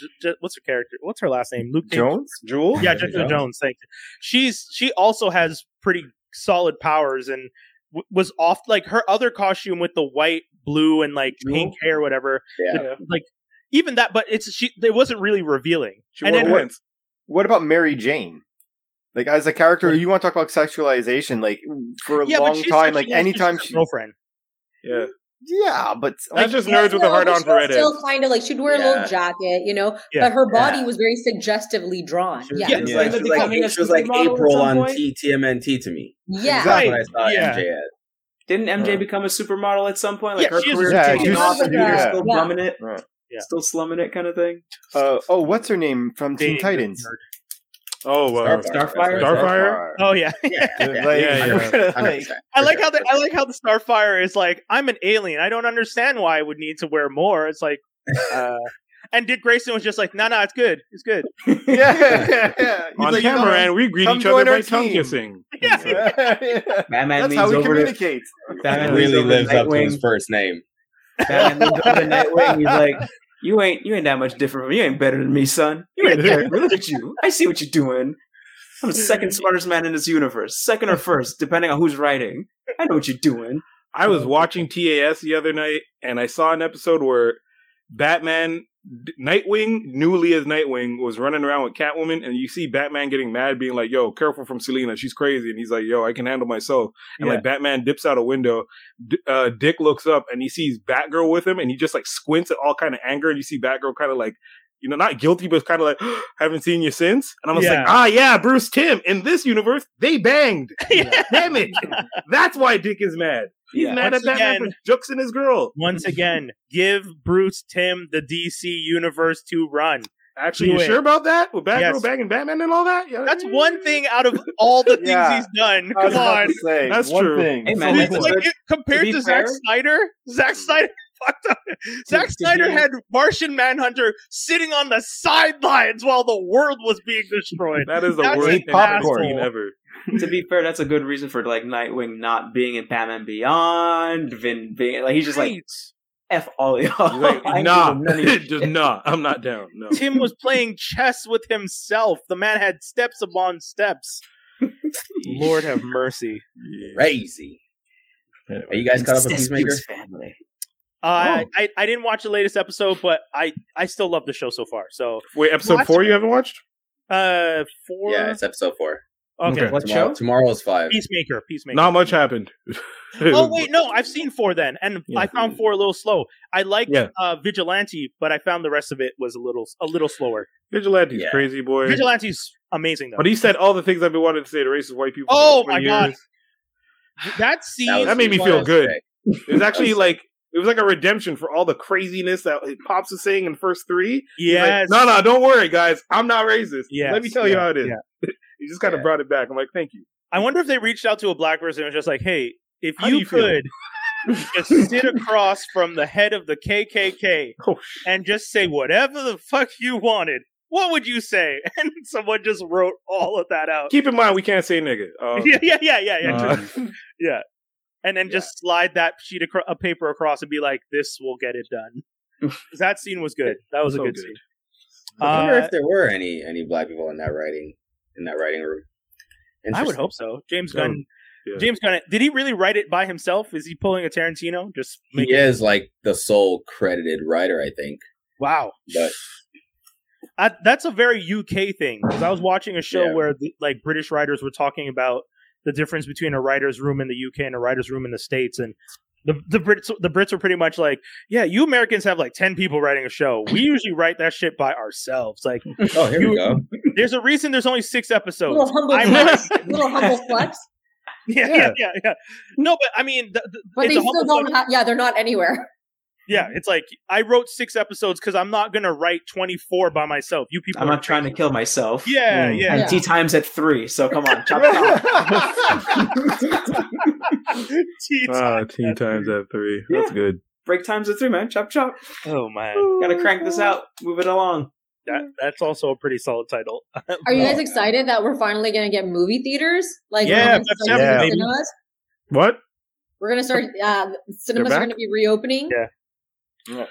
J- J- what's her character what's her last name Luke Jones? Jewel? yeah Jessica Jones. Jones thank you she's she also has pretty solid powers and w- was off like her other costume with the white blue and like pink hair whatever Yeah. the- like even that but it's she it wasn't really revealing She and wore then pants. What about Mary Jane? Like as a character, you want to talk about sexualization? Like for a yeah, long she's time, like sexualized anytime just her she, girlfriend Yeah. yeah, but That's just Yeah, nerds with a no, hard on she for was redheads. Still kind of like she'd wear a little jacket, you know, Yeah. but her body Yeah. was very suggestively drawn. She was, Yeah, she was Yeah. like, she was like, she was like April on? T- TMNT to me. yeah. That's Right. what I saw Yeah. MJ as. Didn't MJ Yeah. become a supermodel at some point? Like Yeah, her career taking she off and he was yeah. still Yeah. bumming it, Right. Yeah. still slumming it, kind of thing. uh, oh, what's her name from Teen Dating Titans? Nerd. Oh, uh, Starfire? Starfire? oh yeah Like, Yeah, yeah. like, 100%. I like how the I like how the Starfire is like I'm an alien. I don't understand why I would need to wear more. It's like, uh, and Dick Grayson was just like, no, no, it's good, it's good. yeah, yeah, yeah. He's On like, you know, camera, and we greet come each other join our by tongue team. kissing. yeah. Batman That's leans how we over to communicate. Batman really lives to up to his Nightwing. first name. Batman leans over to Nightwing. He's like, "You ain't you ain't that much different from me. You ain't better than me, son. You ain't better. Look at you. I see what you're doing. I'm the second smartest man in this universe. Second or first, depending on who's writing. I know what you're doing. I was watching TAS the other night, and I saw an episode where Batman, Nightwing, newly as Nightwing, was running around with Catwoman, and you see Batman getting mad, being like, "Yo, careful from Selina, she's crazy," and he's like, "Yo, I can handle myself." And Yeah. like Batman dips out a window, D- uh, Dick looks up and he sees Batgirl with him, and he just like squints at all kind of anger, and you see Batgirl kind of like. You know, not guilty, but kind of like, haven't seen you since. And I was Yeah. like, ah, yeah, Bruce Timm. In this universe, they banged. Damn it. That's why Dick is mad. He's Yeah. mad Once at Batman again- for juxing his girl. Once again, give Bruce Timm the DC universe to run. Actually, Do you it. sure about that? With Batgirl Yes. banging Batman and all that? Yeah. That's one thing out of all the things Yeah. he's done. Come on. say, That's one true. Thing. Hey, man, many that's Like, it- compared be to, Zack Snyder, Zack Snyder fucked up. Zack Snyder had Martian Manhunter sitting on the sidelines while the world was being destroyed. That is the That's worst an ending popcorn. scene ever. to be fair, that's a good reason for like Nightwing not being in Batman Beyond. Vin being like he's just like f all y'all. He's like, I ain't nah, doing none of your just nah. I'm not down. No. Timm was playing chess with himself. The man had steps upon steps. Lord have mercy. Crazy. Are you guys caught up with This Peacemaker? Family. Uh, I, I didn't watch the latest episode, but I, I still love the show so far. So Wait, episode Watch four it. you haven't watched? uh four Yeah, it's episode four. Okay. Okay. What Tomorrow, show? tomorrow's five. Peacemaker, Peacemaker. Not much happened. Oh wait, no, I've seen four then, and Yeah. I found four a little slow. I liked Yeah. uh, Vigilante, but I found the rest of it was a little a little slower. Vigilante's Yeah. crazy boy. Vigilante's amazing though. But he said all the things I've been wanting to say to racist white people. Oh my 20 God. that scene, was- That made me feel good. saying. It was actually like it was like a redemption for all the craziness that Pops was saying in the first three. He's like, yes, no, no, don't worry, guys. I'm not racist. Yes, Let me tell you how it is. yeah. He just kind of Yeah. brought it back. I'm like, thank you. I wonder if they reached out to a black person and was just like, "Hey, if you, you could just sit across from the head of the KKK Oh, and just say whatever the fuck you wanted, what would you say? And someone just wrote all of that out. Keep in mind, we can't say nigga. Uh, Yeah, yeah, yeah, yeah, yeah. uh, just- yeah. And then just slide that sheet of cr- of paper across and be like, "This will get it done." 'Cause that scene was good. That was a good, good. scene. I wonder Uh, if there were any any black people in that writing in that writing room. I would hope so. James Um, Gunn. yeah. James Gunn. Did he really write it by himself? Is he pulling a Tarantino? Just He it- is like the sole credited writer, I think. Wow. But I, that's a very UK thing because I was watching a show Yeah. where the, like British writers were talking about the difference between a writer's room in the UK and a writer's room in the States, and the the Brits the Brits were pretty much like, yeah, you Americans have like ten people writing a show. We usually write that shit by ourselves. Like, oh, here we go. there's a reason there's only six episodes. little humble I flex. write- little humble flex. yeah, yeah, yeah, yeah. No, but I mean, the, the, But it's they a still don't flex. have. Yeah, they're not anywhere. Yeah, it's like I wrote six episodes because I'm not gonna write 24 by myself. You people, I'm not trying to kill myself. Yeah, Mm. yeah. And Yeah. tea time's at three, so come on, chop chop. Tea Ah, time. teen times at three. That's good. Break time's at three, man. Chop chop. Oh man, Gotta crank this out. Move it along. that that's also a pretty solid title. Are you guys excited that we're finally going to get movie theaters? Like, Yeah, we're gonna Pep start Seven, the baby. cinemas. What? We're gonna start. Uh, cinemas are going to be reopening. Yeah.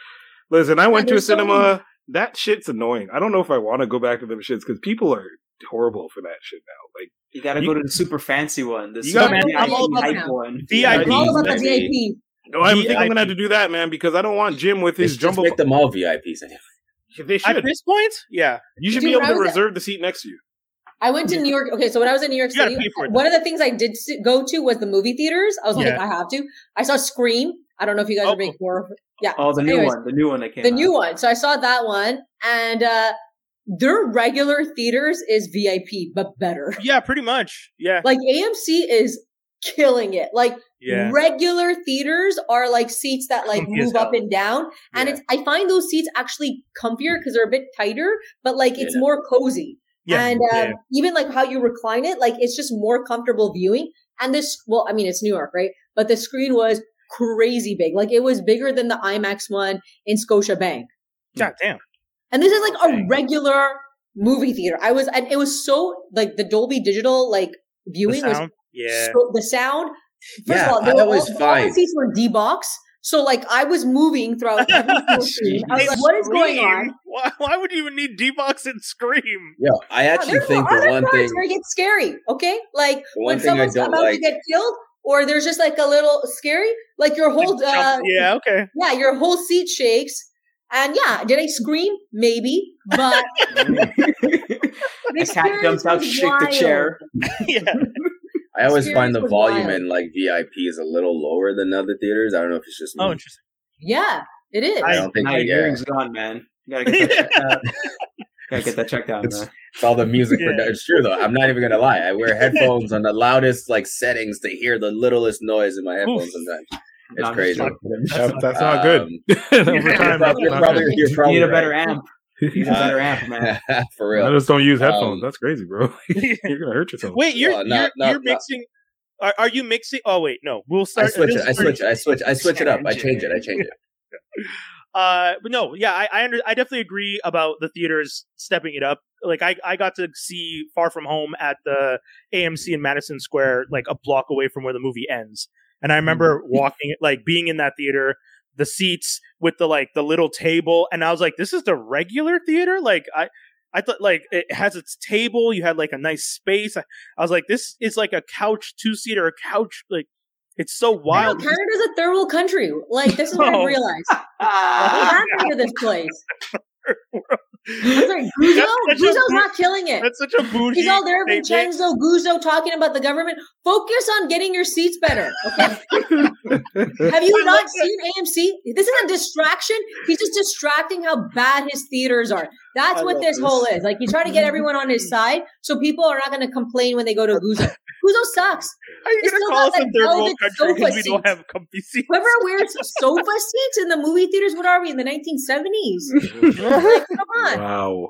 Listen, I went to a there's so cinema. That shit's annoying. I don't know if I want to go back to them shits because people are horrible for that shit now. Like, You gotta You- go to the super fancy one. The You super gotta- I'm all hype one. VIP. I'm all about the VIP. no, I think I'm gonna have to do that, man, because I don't want Jim with They his should jumbo. make them all VIPs. Anyway. They At this point, yeah, You should Dude, be able to was at- reserve the seat next to you. I went to New York. Okay, so when I was in New York You City, pay for one of the things I did go to was the movie theaters. I was like, I have to. I saw Scream. I don't know if you guys Oh. are big horror. Yeah, Oh, the new Anyways, one. The new one that came the out. new one. So I saw that one, and uh their regular theaters is VIP, but better. yeah, pretty much, yeah, Like AMC is killing it. Like yeah. regular theaters are like seats that like Comfy move up and down, and Yeah. it's I find those seats actually comfier because they're a bit tighter, but like it's Yeah. more cozy. Yeah, and um, even like how you recline it, like it's just more comfortable viewing. And this, well, I mean, it's New York, right? But the screen was crazy big. Like it was bigger than the IMAX one in Scotiabank. God damn. And this is like a regular movie theater. I was, and it was so like the Dolby Digital like The viewing was yeah. so, the sound. First Yeah, of all, they that were all, was all the seats were D box. So like I was moving throughout every single scene. I was like, what is going on? Why, why would you even need D-Box and Scream? Yeah, I actually There's think the one thing where it gets scary. Okay, like the when one thing I someone's don't about like to get killed, or there's just like a little scary, like your whole, uh, yeah, okay. yeah, your whole seat shakes. And yeah, did I scream? Maybe, but the A cat jumps out, was shake the chair. yeah. I always find the volume wild. in like VIP is a little lower than other theaters. I don't know if it's just me. Oh, interesting. Yeah, it is. I don't think My they, yeah. hearing's gone, man. You gotta get that checked out. Gotta get that checked out, It's- It's all the music. Yeah. produ- It's true though. I'm not even gonna lie. I wear headphones on the loudest like settings to hear the littlest noise in my headphones. Sometimes it's No, crazy. just That's, that's not good. Um, Over you're time, probably- that's not probably- good. you're You probably need a better amp. You need a better amp, man. For real. I just don't use Um, headphones. That's crazy, bro. you're gonna hurt yourself. Wait, you're Well, not- you're, not- you're not- mixing. Are, are you mixing? Oh wait, no. We'll I start. switch it. I switch it. I switch. I switch it up. I change it. I change it. Uh, but no, yeah, I I, under, I definitely agree about the theaters stepping it up. Like I I got to see Far From Home at the AMC in Madison Square, like a block away from where the movie ends, and I remember mm-hmm. walking, like being in that theater, the seats with the like the little table, and I was like, this is the regular theater, like I. I thought like it has its table. You had like a nice space. I, I was like, this is like a couch two seater, a couch. Like it's so Wow, wild. Canada's a third world country. Like this is what Oh. I realized. What happened to this place? I'm sorry, Guzzo. That's such a not killing it. That's such a bougie. He's all there. Vincenzo Guzzo, talking about the government. Focus on getting your seats better. Okay. Have you not seen AMC? This is a distraction. He's just distracting how bad his theaters are. That's I what this this. whole is. Like he's trying to get everyone on his side, so people are not going to complain when they go to Guzzo. Guzzo sucks. Are you It's gonna call us a third world country because we don't have comfy seats? Whoever wears sofa seats in the movie theaters, what are we in the 1970s? like, come on. wow.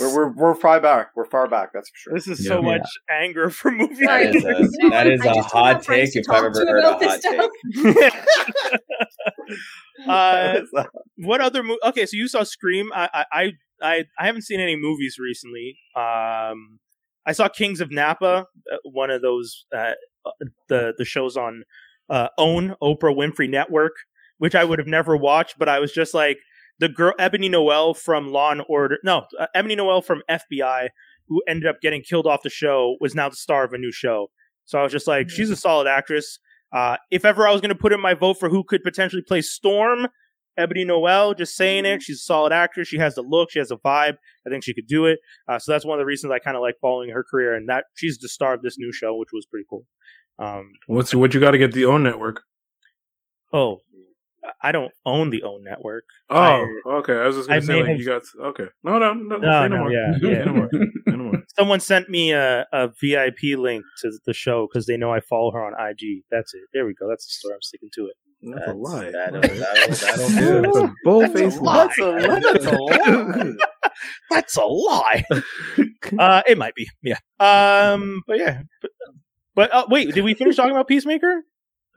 We're, we're we're far back. We're far back. That's for sure. This is Yeah. so much anger for movie. Sorry. That is a, that is I a just don't hot take to if I've talk ever heard a hot take. uh, what other movie? Okay, so you saw Scream. I, I I I I haven't seen any movies recently. Um, I saw Kings of Napa, uh, one of those uh, the the shows on uh, OWN Oprah Winfrey Network, which I would have never watched, but I was just like the girl Ebony Noel from Law and Order. No, uh, Ebony Noel from FBI, who ended up getting killed off the show, was now the star of a new show. So I was just like, she's a solid actress. Uh, if ever I was going to put in my vote for who could potentially play Storm, Ebony Noel, just saying it. She's a solid actress. She has the look. She has a vibe. I think she could do it. Uh, so that's one of the reasons I kind of like following her career. And that she's the star of this new show, which was pretty cool. Um, What's what you got to get the own network? oh, I don't own the OWN network. Oh, I- okay. I was just gonna say like have- you got okay. No, no, no, No, no, more. yeah, yeah. no more. No more. Someone sent me a, a VIP link to the show because they know I follow her on IG. That's it. There we go. That's the story. I'm sticking to it. That's a lie. That'll, that'll, that'll do. That's a bold face a lie. lie. That's a lie. That's a lie. uh, it might be. Yeah. Um. But yeah. But, but uh, wait, did we finish talking about Peacemaker?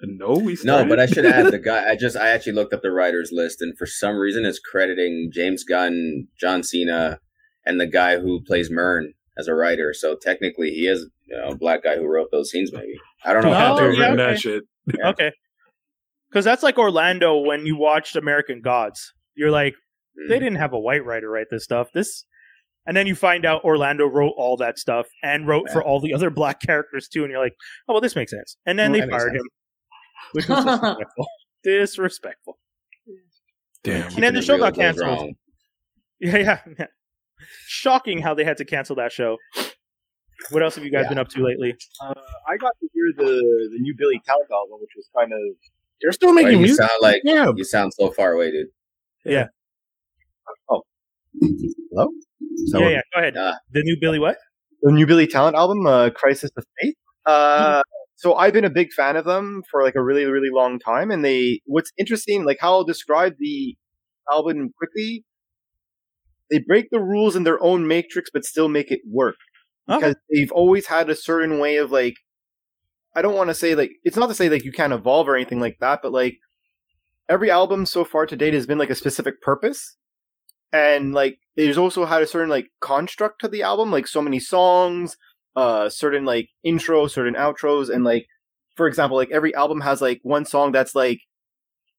No, we No, but I should add the guy. I just I actually looked up the writers list, and for some reason, it's crediting James Gunn, John Cena, and the guy who plays Murn as a writer. So technically, he is you know, a black guy who wrote those scenes. Maybe I don't know. Oh, how to they have yeah, written okay. that shit. Yeah. Okay. Because that's like Orlando when you watched American Gods. You're like, Mm. they didn't have a white writer write this stuff. This, and then you find out Orlando wrote all that stuff and wrote for all the other black characters too, and you're like, oh well, this makes sense. And then Well, they fired him, which was disrespectful. disrespectful. Damn. And then the show got canceled. Yeah, yeah, yeah. Shocking how they had to cancel that show. What else have you guys Yeah. been up to lately? Uh, I got to hear the the new Billy Talent album, which was kind of You're still Why making you music. sound like Yeah. you sound so far away, dude. Yeah. Oh. Hello. So yeah, yeah. Go ahead. Ah. the new Billy what? the new Billy Talent album, uh, Crisis of Faith. Uh, so I've been a big fan of them for like a really, really long time. And they, what's interesting, like how I'll describe the album quickly, they break the rules in their own matrix, but still make it work Okay. because they've always had a certain way of like, I don't want to say like, it's not to say like you can't evolve or anything like that, but like every album so far to date has been like a specific purpose and like there's also had a certain like construct to the album like so many songs uh certain like intros certain outros and like for example like every album has like one song that's like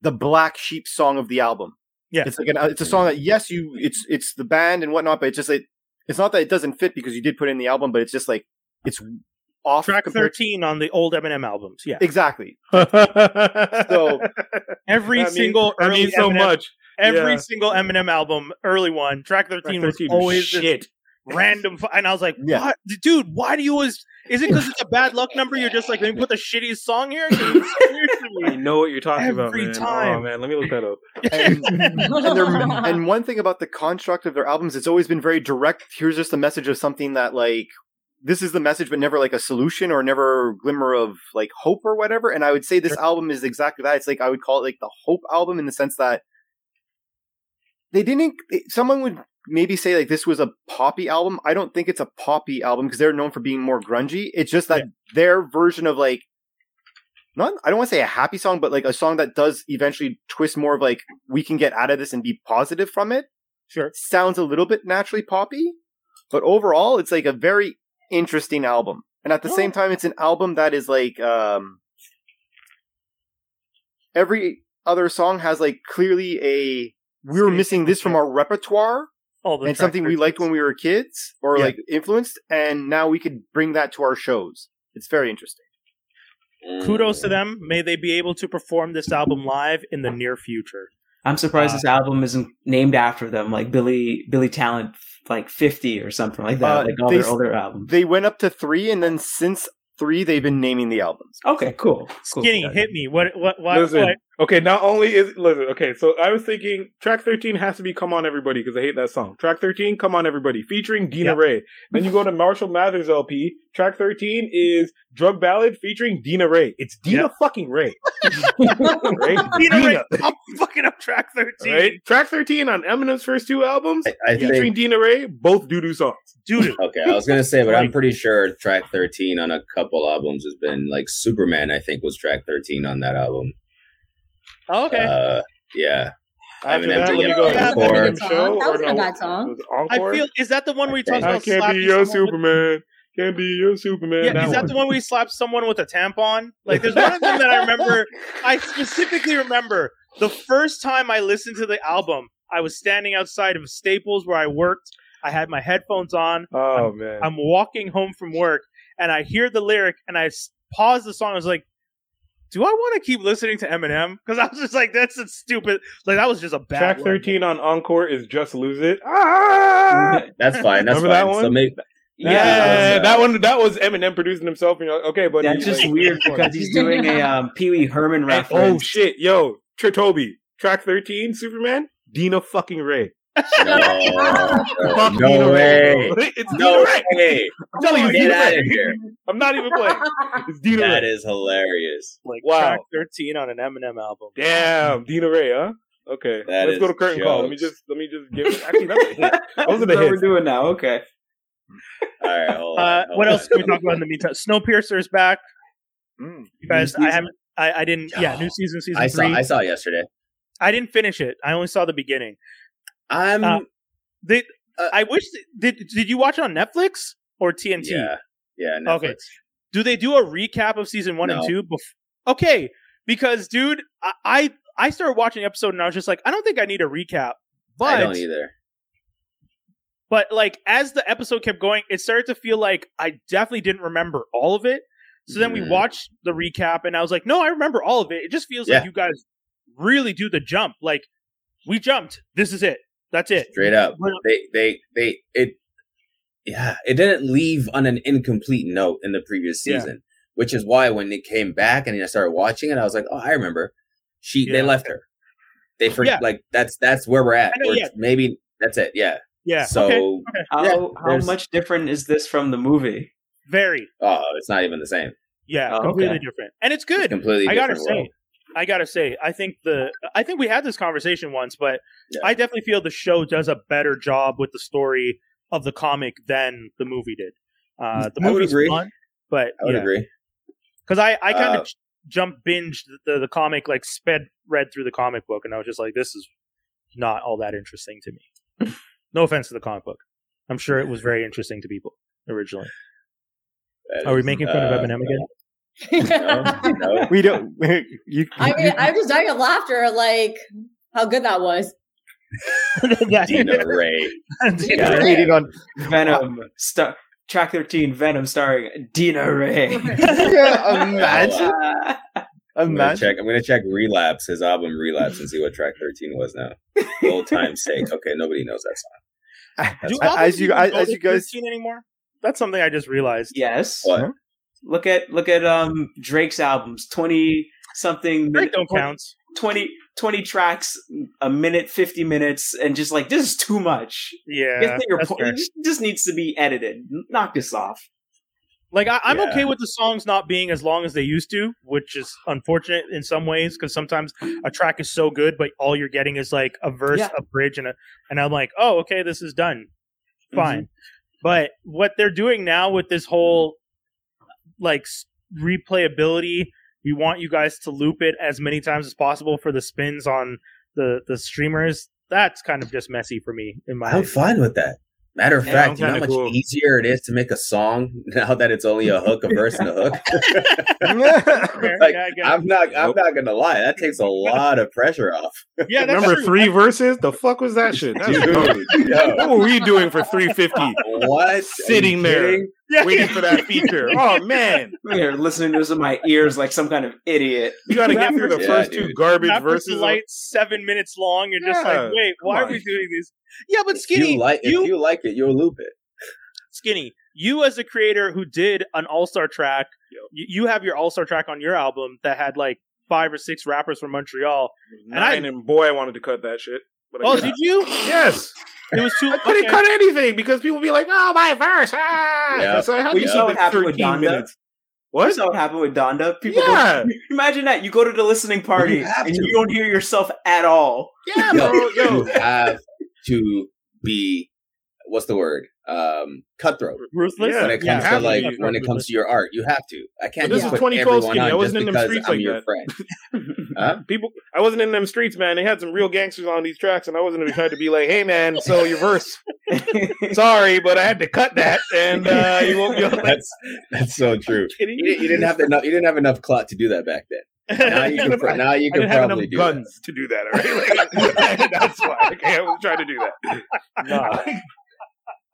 the black sheep song of the album Yeah. it's like an, it's a song that yes you it's it's the band and whatnot but it's just like it's not that it doesn't fit because you did put it in the album but it's just like it's off Track compared 13 on the old Eminem albums. Yeah. exactly so Every that means, single that early means so Eminem, much. Every Yeah. single Eminem album, early one, track 13, Track was 13 always shit. random. fu- And I was like, Yeah. what? Dude, why do you always. Is it because it's a bad luck number? You're just like, let me put the shittiest song here? Dude. I know what you're talking about, Every time. Oh man, let me look that up. and, and, and one thing about the construct of their albums, it's always been very direct. Here's just a message of something that like this is the message, but never like a solution or never glimmer of like hope or whatever. And I would say this album is exactly that. It's like I would call it like the hope album in the sense that they didn't. Someone would maybe say like this was a poppy album. I don't think it's a poppy album because they're known for being more grungy. It's just that their version of like not I don't want to say a happy song, but like a song that does eventually twist more of like we can get out of this and be positive from it. Sure. Sounds a little bit naturally poppy, but overall it's like a very interesting album. And at the Oh. same time it's an album that is like um every other song has like clearly a we were missing this from our repertoire Oh, the and something we liked when we were kids or Yeah. like influenced and now we could bring that to our shows. It's very interesting. Kudos to them. May they be able to perform this album live in the near future. I'm surprised Uh, this album isn't named after them, like Billy Billy Talent, like 50 or something like that, Uh, like all they their s- older albums. They went up to three, and then since three, they've been naming the albums. Okay, cool. cool. Skinny, Yeah. hit me. What? What? Why? Listen, what? Okay, not only is listen, okay, so I was thinking track 13 has to be Come On Everybody because I hate that song. Track 13, Come On Everybody, featuring Dina Yep. Rae. Then you go to Marshall Mathers LP, track 13 is Drug Ballad featuring Dina Rae. It's Dina Yep. fucking Rae. right? Dina Rae, I'm fucking up track 13. Right? Track 13 on Eminem's first two albums, I, I featuring think Dina Rae, both doo doo songs. Dude, okay. I was gonna say, but I'm pretty sure track 13 on a couple albums has been like Superman. I think was track 13 on that album. Okay. Uh, yeah. After Eminem that, did let me go. Yeah, Eminem that was a show song. That wasn't a no? bad song. Was I feel is that the one where he talks I I about can't be your someone with- Superman. Can't be your Superman. Yeah, that is that one. the one where he slaps someone with a tampon? Like, there's one of them that I remember. I specifically remember the first time I listened to the album. I was standing outside of Staples where I worked. I had my headphones on. Oh man. I'm walking home from work, and I hear the lyric, and I pause the song. I was like, "Do I want to keep listening to Eminem?" Because I was just like, "That's a stupid." Like that was just a bad. Track one. 13 on Encore is Just Lose It. Ah! That's fine. That's Remember fine. that one? So maybe Yeah, Yeah, that one that was Eminem producing himself and you're like, okay, but That's just like- weird because he's doing a um, Pee Wee Herman And- reference. oh shit, yo, Tritobi, track 13, Superman, Dina fucking Rae. No, Fuck no Dina way. Rae. It's No Dina Rae. way. I'm telling you, Get Dina out Rae. of here. I'm not even playing. It's Dina That Rae. is hilarious. Like Wow. track 13 on an Eminem album. Damn, Dina Rae, huh? Okay, That let's go to curtain call. Let me just let me just give. Actually, that's a hit. Those are the That's what hits. we're doing now. Okay. All right, hold on. Uh, what on. else can we talk about in the meantime? Snowpiercer is back. Mm. You guys, I haven't. I, I didn't. Yeah, new season, season I saw. three. I saw it yesterday. I didn't finish it. I only saw the beginning. I'm. Uh, They, Uh, I wish. Did Did you watch it on Netflix or TNT? yeah. Yeah. Netflix. Okay. Do they do a recap of season one and two? Okay, because dude, I, I I started watching the episode and I was just like, I don't think I need a recap. But I don't either. but like as the episode kept going, it started to feel like I definitely didn't remember all of it. So then we Mhm. watched the recap, and I was like, no, I remember all of it. It just feels Yeah. like you guys really do the jump. Like we jumped. This is it. That's it. Straight up. They. They. They. It. Yeah. It didn't leave on an incomplete note in the previous Yeah. season, which is why when it came back and I started watching it, I was like, oh, I remember. She. They left her. They for Yeah. like that's that's where we're at. Know, Or yeah. Maybe that's it. Yeah. Yeah. So. okay. How Yeah, how much different is this from the movie? Very. Oh, it's not even the same. Yeah. Oh, completely okay. different, and it's It's good. completely. I gotta different say, world. I gotta say, I think the I think we had this conversation once, but Yeah. I definitely feel the show does a better job with the story of the comic than the movie did. Uh, the I would movie's agree. fun, but I would yeah. agree. because I I kind of Uh, jump binged the, the comic like sped read through the comic book, and I was just like, this is not all that interesting to me. no offense to the comic book, I'm sure it was very interesting to people originally. Are we making fun of uh, Eminem again? No, no. We don't. You. I you- mean, I'm just dying of laughter, like how good that was. Dina Rae. you're Yeah. hating on. Venom. Star- track 13, Venom starring Dina Rae. Yeah, imagine. I'm gonna Imagine. check. I'm gonna check Relapse, his album Relapse, and see what track 13 was now. For old time's sake. Okay, nobody knows that song. Do As you even as, go as you guys anymore? That's something I just realized. yes. What? Look at look at um Drake's albums. 20 something Drake don't 20 count. 20, 20 tracks a minute 50 minutes and just like this is too much Yeah, Get to your that's point. It just- just needs to be edited knock this off Like I, I'm Yeah. okay with the songs not being as long as they used to, which is unfortunate in some ways because sometimes a track is so good, but all you're getting is like a verse, Yeah. a bridge, and a and I'm like, oh, okay, this is done, fine. But what they're doing now with this whole like replayability, we want you guys to loop it as many times as possible for the spins on the the streamers. That's kind of just messy for me in my. I'm fine with that. Matter of fact, you know how much cool. easier it is to make a song now that it's only a hook, a verse, and a hook. Like, Yeah, I get it. I'm not. I'm not gonna lie. That takes a lot of pressure off. yeah, that's Remember true. three verses? The fuck was that shit? Dude, yo, What were we doing for 350? what? Sitting there. Yeah. Waiting for that feature. Oh man. I'm here listening to this in my ears like some kind of idiot You gotta get through the Yeah, first two garbage Rapper's verses. of- Delight seven minutes long. You're just like, wait, why come are we on. doing this? Yeah, but If skinny, you like, you, if you like it, you'll loop it. skinny, you as a creator who did an all star track, you, you have your all star track on your album that had like five or six rappers from Montreal. Nine, and boy, I wanted to cut that shit. But Oh, did you? Yes. It was too. I couldn't okay. cut anything because people be like, "Oh, my verse." Ah. Yeah. So I had Well, to you keep saw it what happened with 13 Donda? minutes. what What? saw what happened with donda people go- Yeah. imagine that you go to the listening party You and to. you don't hear yourself at all Yeah, Yo, bro. you Yo. Have to be. What's the word? Um, cutthroat. Ruthless. Yeah, when it comes you to have to like be when it comes to your art, you have to. I can't But this just is put 2012 everyone skinny. I wasn't in them streets I'm like your that. friend. Huh? People, I wasn't in them streets, man. They had some real gangsters on these tracks, and I wasn't even trying to be like, "Hey, man, so your verse." Sorry, but I had to cut that, and uh, you won't be. Able to That's that's so true. You, didn't- you didn't have enough. You didn't have enough clout to do that back then. Now you can. pro- Now you I can didn't have enough probably do that. guns to do that. All right, Like, that's why. Okay, I was trying to do that. Nah.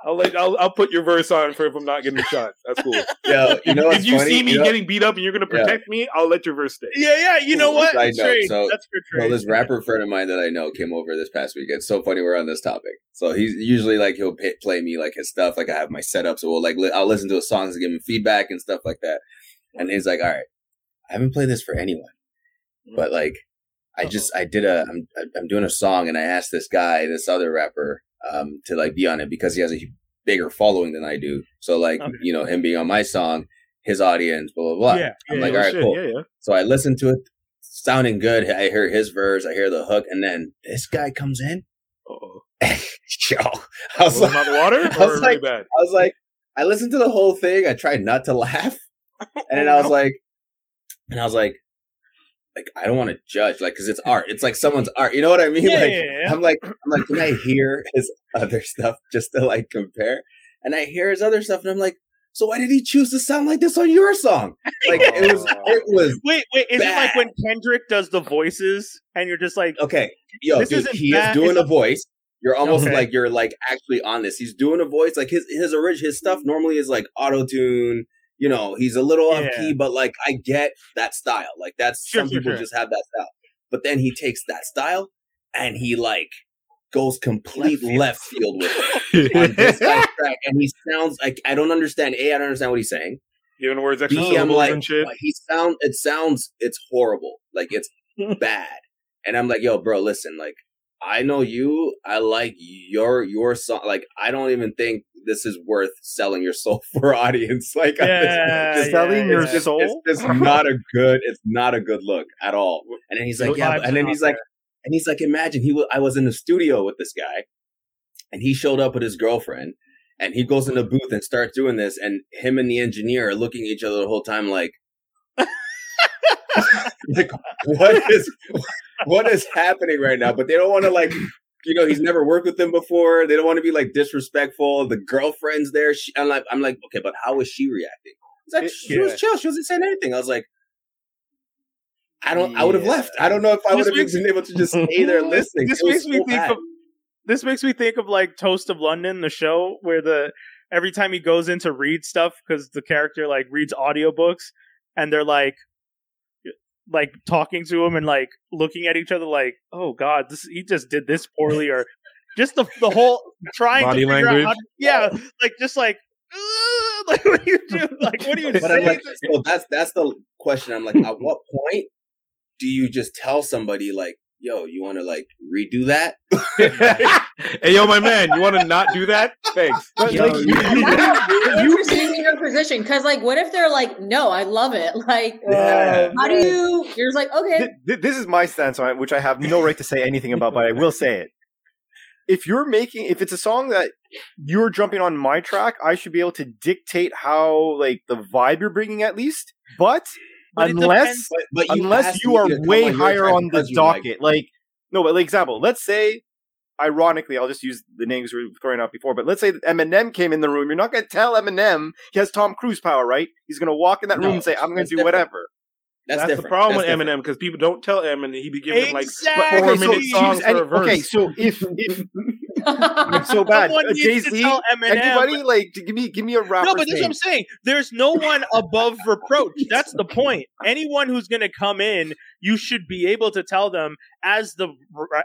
I'll let I'll, I'll put your verse on for if I'm not getting shot. That's cool. Yeah, you know if you funny? see me You know- getting beat up and you're gonna Yeah. protect me, I'll let your verse stay. Yeah, yeah. You know what? Side note, Trade. so- That's good Well, this rapper friend of mine that I know came over this past week. It's so funny we're on this topic. So he's usually like he'll pay, play me like his stuff. Like I have my setup, so we'll like li- I'll listen to his songs and give him feedback and stuff like that. And he's like, "All right, I haven't played this for anyone, but like I just I did a I'm I'm doing a song and I asked this guy, this other rapper, um, to like be on it because he has a bigger following than I do. So like Okay. you know him being on my song, his audience, blah blah blah. Yeah, I'm yeah, like, Oh, all right, shit, cool. Yeah. So I listened to it, sounding good. I hear his verse, I hear the hook, and then this guy comes in. Uh-oh. Yo, I was like, water I was like-? I was like, I listened to the whole thing. I tried not to laugh, and then I was like, and I was like, like I don't want to judge, like, because it's art. It's like someone's art. You know what I mean? Yeah, like, yeah, yeah. I'm like, I'm like, can I hear his other stuff just to like compare? And I hear his other stuff, and I'm like, so why did he choose to sound like this on your song? Like it was, it was Wait, wait. Is it like when Kendrick does the voices and you're just like, Okay, yo, This dude, he bad, is doing it's a voice. You're almost Okay. like you're like actually on this. He's doing a voice like his his original his stuff normally is like auto tune. You know, he's a little off Yeah. key, but like I get that style. Like that's Sure, some sure, people sure. just have that style. But then he takes that style and he like goes complete left field with it on this track, and he sounds like I don't understand. A, I don't understand what he's saying. Giving the words extra B, I'm like, and shit. he sound it sounds it's horrible. Like it's bad. And I'm like, yo, bro, listen, like I know you, I like your your song. Like I don't even think this is worth selling your soul for audience. Like Yeah, it's just- Selling yeah, your it's just, soul? It's just not a good. It's not a good look at all. And then he's like, Those yeah, but- and then he's not like, and he's like, imagine he was. I was in the studio with this guy, and he showed up with his girlfriend, and he goes in the booth and starts doing this, and him and the engineer are looking at each other the whole time, like, like what is what is happening right now? But they don't want to like. You know, he's never worked with them before. They don't want to be like disrespectful. The girlfriend's there. She, I'm like, I'm like, okay, but how is she reacting? He's like, It- she was yeah. chill. She wasn't saying anything. I was like, I don't. I would have left. I don't know if I would have been able to just stay there listening. This It was makes me so think bad. of this makes me think of like Toast of London, the show where the every time he goes in to read stuff because the character like reads audiobooks and they're like like talking to him and like looking at each other like, oh god, this he just did this poorly or just the the whole trying Body to figure language. out how to, yeah, like just like like what do you do? Like what do you But I'm say? like, so that's that's the question. I'm like, at what point do you just tell somebody like, yo, you want to like redo that? hey, yo, my man, you want to not do that? Thanks. Yo, like, you- That's interesting in your position because, like, what if they're like, "No, I love it." Like, Yeah. how do you? You're just like, okay, Th- th- this is my stance on it, which I have no right to say anything about, but I will say it. If you're making, if it's a song that you're jumping on my track, I should be able to dictate how, like, the vibe you're bringing at least. But, But unless, But, but you unless you are way higher on the because you like- docket, like, no, but like, example, let's say, ironically, I'll just use the names we were throwing out before, but let's say that Eminem came in the room. You're not going to tell Eminem he has Tom Cruise power, right? He's going to walk in that room and say, I'm going to do different. whatever. That's, That's, the problem That's with different. Eminem because people don't tell Eminem and he be giving like four Okay, so minute songs any- for a verse. okay, so if if I'm so bad, Someone uh, needs Jay Z, anybody like give me give me a rapper. No, but that's what I'm saying. There's no one above reproach. That's the point. Anyone who's going to come in, you should be able to tell them as the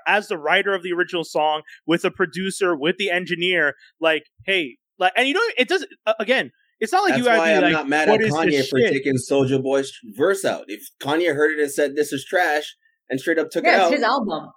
as the writer of the original song, with the producer, with the engineer, like, hey, like, and you know, it doesn't. Uh, again, it's not like That's you gotta why be I'm like, not mad at Kanye for shit? taking Soulja Boy's verse out. If Kanye heard it and said this is trash and straight up took yeah, it it's out, his album.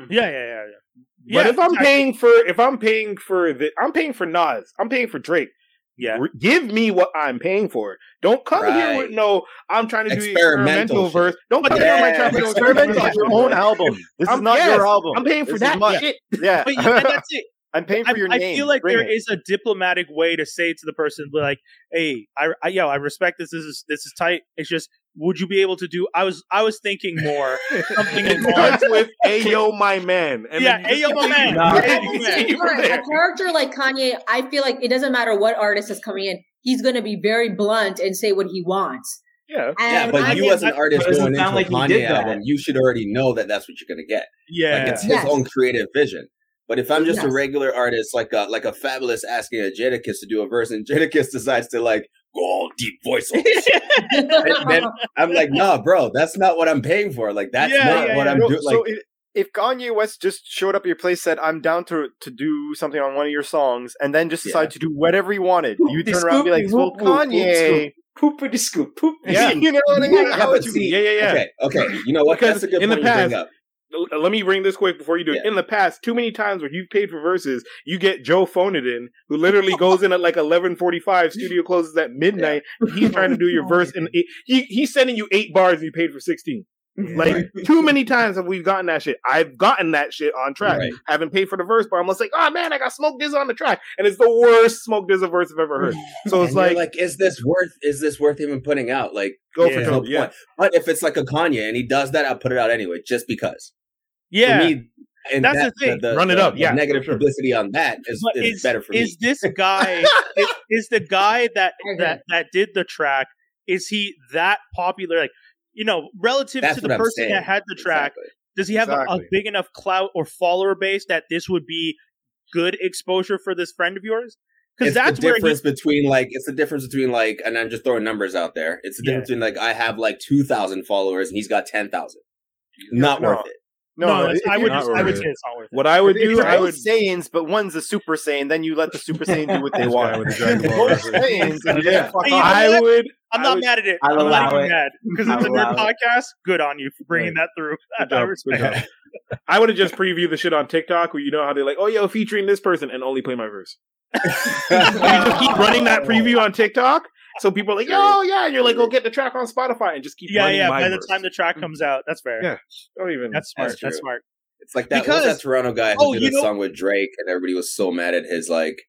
Mm-hmm. Yeah, yeah, yeah, yeah. But Yeah, if I'm exactly. paying for if I'm paying for the I'm paying for Nas, I'm paying for Drake. yeah, Re- Give me what I'm paying for. Don't come here with no. I'm trying to do Experimental experimental shit. verse. Don't But come here my yeah, track with no Experiment experimental your own album. This is I'm- not yes, your album. I'm paying for This that is my- shit. Yeah, but you, and that's it. I'm paying for I, your I name. I feel like Bring there it. is a diplomatic way to say to the person, be like, "Hey, I, I, yo, I respect this. This is this is tight. It's just would you be able to do? I was I was thinking more something It along with "Ayo, my man." And Yeah, then you just "Ayo, my man." Nah. Yeah, you man. continue from Right, there. a character like Kanye, I feel like it doesn't matter what artist is coming in, he's going to be very blunt and say what he wants. Yeah. Yeah, but I you as an artist but it doesn't going into a like Kanye did album, you should already know that that's what you're going to get. Yeah, Like it's his Yes. own creative vision. But if I'm just a regular artist, like a like a Fabolous asking a Jadakiss to do a verse, and Jadakiss decides to like go all deep voice, on this shit, and then I'm like, nah, bro, that's not what I'm paying for. Like that's Yeah, not yeah, what yeah. I'm No, doing. so Like i- if Kanye West just showed up at your place, said, "I'm down to to do something on one of your songs," and then just Yeah. decided to do whatever he wanted, you turn around and be like, scoop, "Well, whoop, whoop, whoop, Kanye." Poopity scoop, poop. Yeah. you know what I mean? Yeah, How but would you see- be? Yeah, yeah, yeah. okay, okay, you know what? Because That's a good in the point you bring past- up. L- Let me bring this quick before you do it. Yeah. In the past, too many times where you've paid for verses, you get Joe Phone It In, who literally goes in at like eleven forty five. Studio closes at midnight. and He's trying to do your oh verse, and eight, he he's sending you eight bars. and You paid for sixteen. Like too many times have we gotten that shit. I've gotten that shit on track. Right. Haven't paid for the verse, but I'm just like, oh man, I got Smoke Diz on the track, and it's the worst Smoke Diz verse I've ever heard. So it's like, like, is this worth? Is this worth even putting out? Like, go Yeah. for no Yeah. point. But if it's like a Kanye and he does that, I'll put it out anyway, just because. Yeah. For me, and That's that- the thing. Run it the- up, the yeah, negative sure. publicity on that is, But is, better for me. is this guy is, is the guy that that that did the track? Is he that popular? Like you know, relative That's to the I'm person saying. that had the track, Exactly. does he have a, a big enough clout or follower base that this would be good exposure for this friend of yours? Because It's that's the where he, difference between like it's the difference between like, and I'm just throwing numbers out there. It's the Yeah. difference between like I have like two thousand followers and he's got ten thousand. Not No. worth it. No, No, it's- I would just, I would say it's not worth it. What I would If do, they're I would Saiyans, but one's a Super Saiyan, then you let the Super Saiyan do what they want. with the Dragon They're Ball both. Saiyans, and Yeah. gotta fuck Hey, you know off. I what? would. I'm not would- mad at it. I'll I'm not allow you it. mad because it's a nerd podcast. Good on you for bringing that through. Good I job, respect. I would have just previewed the shit on TikTok where you know how they're like, oh yo, featuring this person and only play my verse. You just keep running that preview on TikTok, so people are like, yo, yeah, and you're like, go get the track on Spotify and just keep Yeah, yeah. my By the time the track comes out, that's fair. Yeah. Don't even. That's smart. That's That's, smart. It's like that. Because- that Toronto guy who oh, did you a know- song with Drake, and everybody was so mad at his like.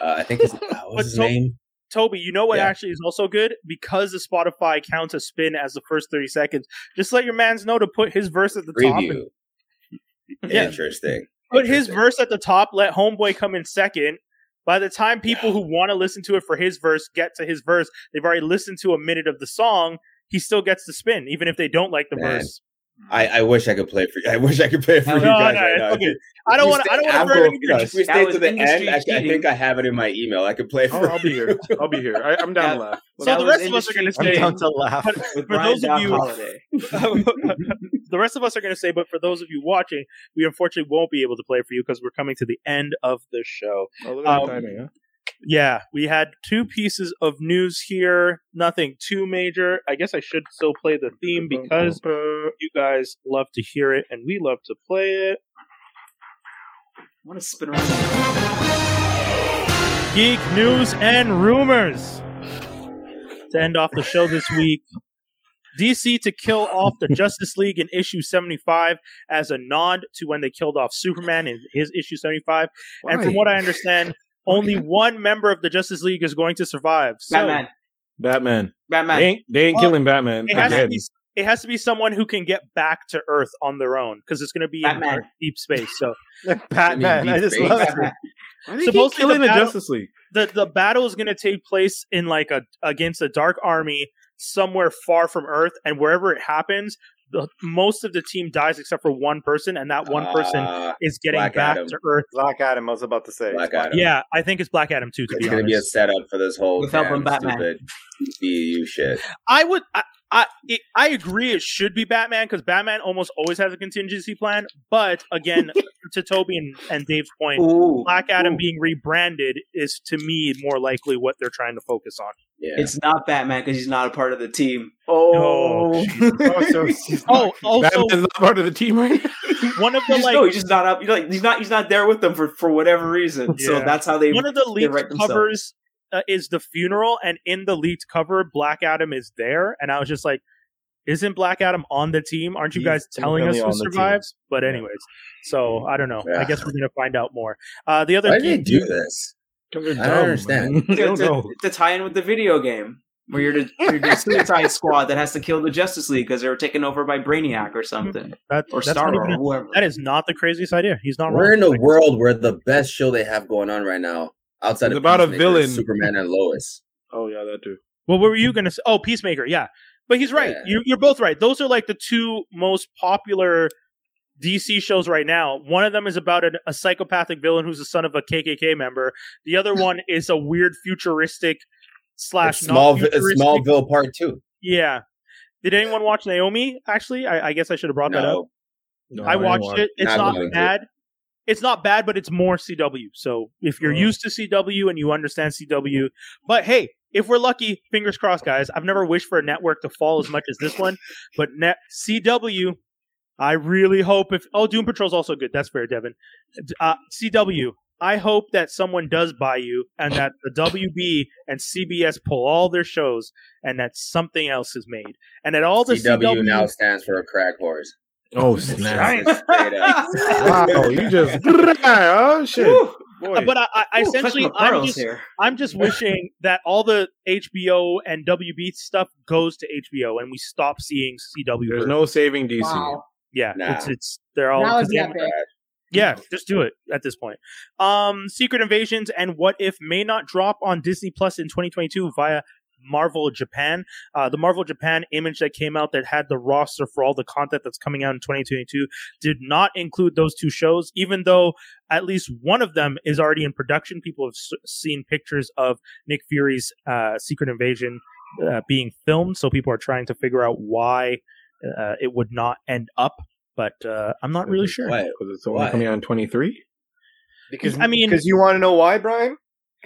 Uh, I think his, uh, what But was his so- name? Toby, you know what Yeah. actually is also good? Because the Spotify counts a spin as the first 30 seconds, just let your mans know to put his verse at the top. And, yeah, Interesting. put his verse at the top, let Homeboy come in second. By the time people who want to listen to it for his verse get to his verse, they've already listened to a minute of the song. He still gets the spin, even if they don't like the Man. verse. I, I wish I could play for you. I wish I could play for No, you guys no, right it's now. okay. I don't want to. I don't want to any no. If we stay to the end, I, I think I have it in my email. I could play for I'll, I'll be here. I'll be here. I, I'm down to laugh. So the rest of us are going to stay. say. I'm down to laugh. But With for Brian those of you- the rest of us are going to say, but for those of you watching, we unfortunately won't be able to play for you because we're coming to the end of the show. Oh, look at Um, the timing, huh? Yeah, we had two pieces of news here. Nothing too major. I guess I should still play the theme because you guys love to hear it and we love to play it. I want to spin around. Geek news and rumors. To end off the show this week, DC to kill off the Justice League in issue 75 as a nod to when they killed off Superman in his issue 75. And from what I understand, only one member of the Justice League is going to survive. So Batman. Batman. Batman. They ain't, they ain't Well, killing Batman. it has, to be, it has to be someone who can get back to Earth on their own because it's going to be in deep space. So Batman. I, deep just space. love it. Batman. Why supposedly killing the the Justice League. the the battle is going to take place in like a against a dark army somewhere far from Earth, and wherever it happens, the, most of the team dies except for one person, and that one person Uh, is getting Black back Adam. to Earth. Black Adam. I was about to say. Black Adam. Yeah, I think it's Black Adam too. To It's going to be a setup for this whole With help damn from Batman. stupid DCU shit. I would. I, I, it, I agree. It should be Batman because Batman almost always has a contingency plan. But again, to Toby and, and Dave's point, Ooh. Black Adam Ooh. being rebranded is to me more likely what they're trying to focus on. Yeah. It's not Batman because he's not a part of the team. Oh, Oh, so Oh, also Batman's not part of the team right one of the just, like no, he's just not up. You know, like, he's not. He's not there with them for for whatever reason. So that's how they. one of the leaked covers uh, is the funeral, and in the leaked cover, Black Adam is there, and I was just like, "Isn't Black Adam on the team? Aren't you He's guys telling us who on the team. survives?" But anyways, so I don't know. I guess we're gonna find out more. Uh, the other Why did they do this? Because they're I don't understand. to, don't to, know. to tie in with the video game. Where you're the, you're the Suicide Squad that has to kill the Justice League because they were taken over by Brainiac or something, That, or that's Star not or whoever. that is not the craziest idea. He's not We're wrong. in a world where the best show they have going on right now, outside It's of about a villain. Superman and Lois. Oh yeah, that too. Well, what were you going to say? Oh, Peacemaker. Yeah. But he's right. Yeah. You, you're both right. Those are like the two most popular DC shows right now. One of them is about a, a psychopathic villain who's the son of a KKK member. The other one is a weird futuristic slash It's small, not it's futuristic- Smallville Part Two. Yeah. Did anyone watch Naomi? Actually, I, I guess I should have brought that up. No, No, I watched watch it. It's Not not, going to. Bad. It's not bad, but it's more CW. So if you're Oh. used to CW and you understand CW, but hey, if we're lucky, fingers crossed, guys. I've never wished for a network to fall as much as this one, but net CW. I really hope if oh Doom Patrol's also good. That's fair, Devin. Uh, CW. I hope that someone does buy you and that the WB and CBS pull all their shows and that something else is made and that all the CW, CW, now stands for a crack horse. Oh snap! Straight wow, you just oh shit. Boy. but I, I I Ooh, essentially I'm just here. I'm just wishing that all the HBO and WB stuff goes to HBO and we stop seeing CW. There's no saving DC. Wow. yeah, Nah. it's it's they're all That would 'cause be epic. yeah, just do it at this point. Um, Secret Invasions and What If may not drop on Disney Plus in 2022 via Marvel Japan. Uh, the Marvel Japan image that came out that had the roster for all the content that's coming out in 2022 did not include those two shows, even though at least one of them is already in production. People have s- seen pictures of Nick Fury's uh, Secret Invasion uh, being filmed, so people are trying to figure out why uh, it would not end up. But uh, I'm not really sure. Why? Because it's only Why? coming out in 23. Because I mean- because you want to know why, Brian?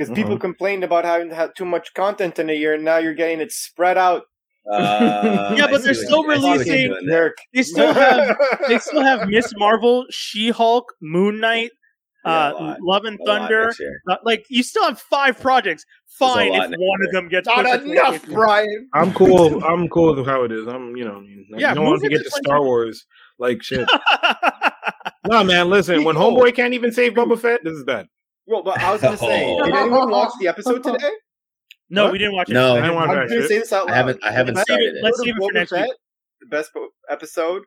Because people Mhm. complained about having had too much content in a year, and now you're getting it spread out. Uh, Yeah, but they're still you- I see what you're releasing- doing there. Derek. They still have they still have Ms. Marvel, She Hulk, Moon Knight, Yeah, uh, a. Love and A Thunder. Uh, like you still have five projects. Fine if next one of them gets Not enough, Brian. I'm cool. I'm cool with how it is. I'm, you know, Yeah, you don't want move to get to to 20. Star Wars like shit. no, man, listen. When Homeboy can't even save Boba Fett, this is bad. Well, but I was going to say, did anyone watch the episode today? no, What? we didn't watch it. No. I didn't want I'm that going to say this out loud. I haven't. I haven't Let's started it- it. let's leave it for next week. The best episode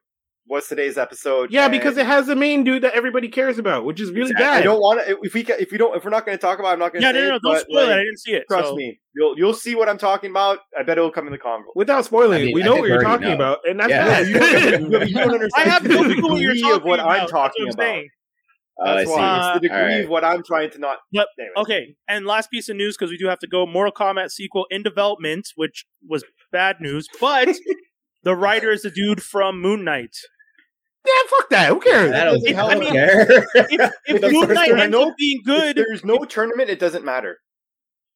was today's episode. Yeah, because it has the main dude that everybody cares about, which is really bad. I bad. don't want to. If we ca- if we don't if we're not going to talk about, it, I'm not going to. Yeah, say no, no, no, it, don't but, spoil it. I didn't see it. Trust so- me, you'll you'll see what I'm talking about. I bet it will come in the convo. Without spoiling I it, mean, we I know what you're talking know. about, and that's Yeah. bad. you, don't, you don't understand I have no the clue what you're talking of what about. I'm talking about. Saying. I That's see. why Uh, it's the degree alright. of what I'm trying to not. Yep. Anyways. Okay, and last piece of news because we do have to go. Mortal Kombat sequel in development, which was bad news, but the writer is the dude from Moon Knight. Yeah, fuck that. Who cares? I don't, If- I I don't mean- care. If, if Moon Knight I ends know- up being If good, there's no tournament, it doesn't matter.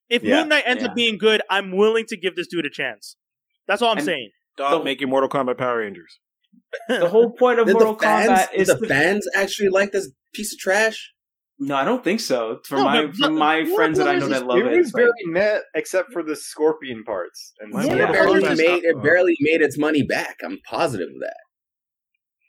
if Yeah. Moon Knight ends Yeah. up being good, I'm willing to give this dude a chance. That's all I'm And- saying. Stop making Mortal Kombat Power Rangers. The whole point of Did Mortal the fans, Kombat is the to- fans actually like this piece of trash? no, I don't think so. From No, my but- from my What friends that I know that love it, it was it's like, very net, except for the scorpion parts. And My It Yeah. Mortal barely made it barely made its money back. I'm positive of that.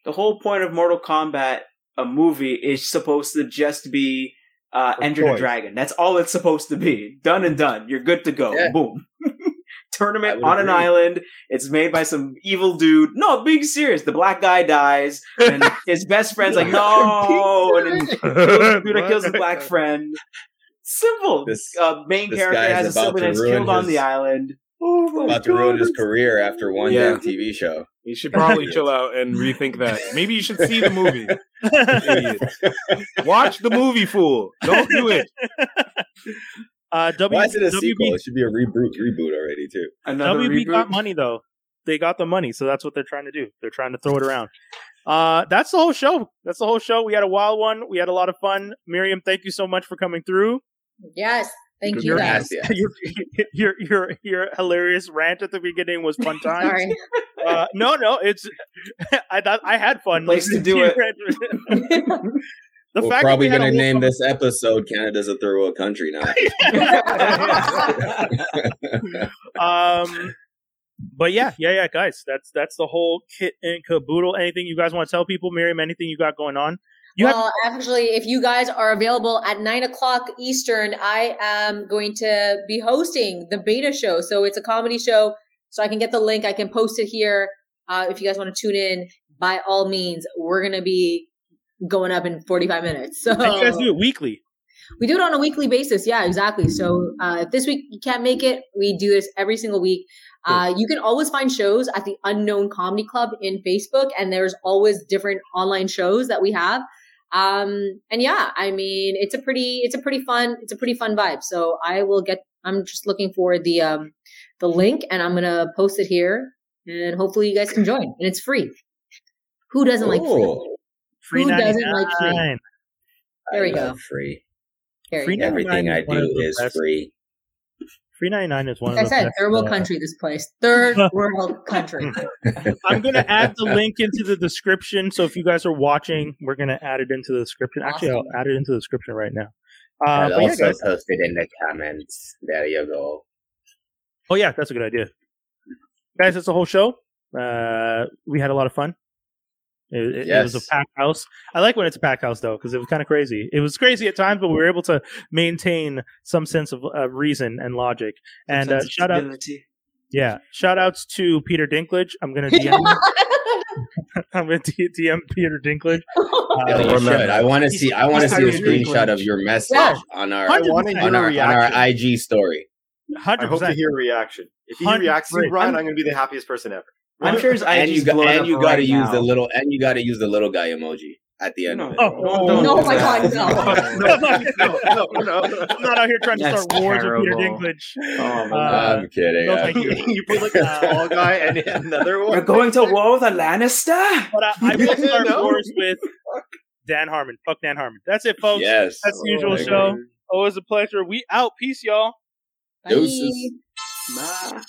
the whole point of Mortal Kombat, a movie, is supposed to just be uh, Enter the. Dragon. That's all it's supposed to be. Done and done. You're good to go. Yeah. Boom. I Tournament would on an agree. island. It's made by some evil dude. No, being serious. The black guy dies, and his best friend's like, no, and then Buddha kills his black friend. Simple. This- uh, main this character has a sibling that's ruin killed on the island. Oh my About to ruin God, his career after one Yeah. damn TV show. You should probably chill out and rethink that. Maybe you should see the movie. Watch the movie, fool. Don't do it. Uh, w- Why is it a WB, sequel? It should be a reboot reboot already too. Another WB reboot. got money though. They got the money, so that's what they're trying to do. They're trying to throw it around. Uh, that's the whole show. That's the whole show. We had a wild one. We had a lot of fun. Miriam, thank you so much for coming through. Yes. Thank you Your guys. your, your your your hilarious rant at the beginning was fun time. Sorry. Uh, no, no, it's I thought I had fun. Place to do it. Rant. the We're fact probably we going to name this episode "Canada's a Third World Country" now. um but yeah yeah yeah guys that's that's the whole kit and caboodle anything you guys want to tell people miriam anything you got going on You have well, actually, if you guys are available at nine o'clock Eastern, I am going to be hosting the beta show. So it's a comedy show. So I can get the link. I can post it here. Uh, if you guys want to tune in, by all means, we're going to be going up in 45 minutes. So and you guys do it weekly. we do it on a weekly basis. Yeah, exactly. So uh, if this week you can't make it, we do this every single week. Uh, you can always find shows at the Unknown Comedy Club in Facebook, and there's always different online shows that we have. Um, and yeah, I mean, it's a pretty, it's a pretty fun, it's a pretty fun vibe. So I will get. I'm just looking for the um, the link, and I'm gonna post it here, and hopefully you guys can join. And it's free. Who doesn't like free? Cool. Free Who doesn't 99. like free? There we I go. love Free. There Free. Everything I do is best. free. Free ninety nine is one Like I of the said, best, third world uh, country. This place, third world country. I'm gonna add the link into the description. So if you guys are watching, we're gonna add it into the description. Actually, I'll add it into the description right now. Uh, I'll but yeah, post it in the comments. There you go. Oh yeah, that's a good idea, guys. That's the whole show. Uh, we had a lot of fun. It, it- it was a Yes. packed house. I like when it's a packed house though, because it was kind of crazy. It was crazy at times, but we were able to maintain some sense of uh, reason and logic. And uh, shout out, Sensibility. yeah, shout outs to Peter Dinklage. I'm gonna DM. I'm gonna DM Peter Dinklage. Yeah, Uh, you should. I want to see. I want to see a screenshot Dinklage. of your message Yeah. on our I want to hear on a our, on our. IG story. Hundred I hope to percent. hear a reaction. If he 100%. reacts to Brian, I'm going to be the happiest person ever. I'm sure his And you IG's got and up you got right to use now. the little and you got to use the little guy emoji at the end. No, of it. Oh, don't- don't no, my. God, no. no, no, no, no. I'm not out here trying to start wars with Peter terrible. Dinklage. Oh, Uh, I'm kidding. no, thank you. you put like a small guy and another one. We're going to war with a Lannister. But I, I will start No. wars with Dan Harmon. Fuck Dan Harmon. That's it, folks. Yes. That's the usual show. God. Always a pleasure. We out. Peace, y'all. Bye. Deuces. Bye.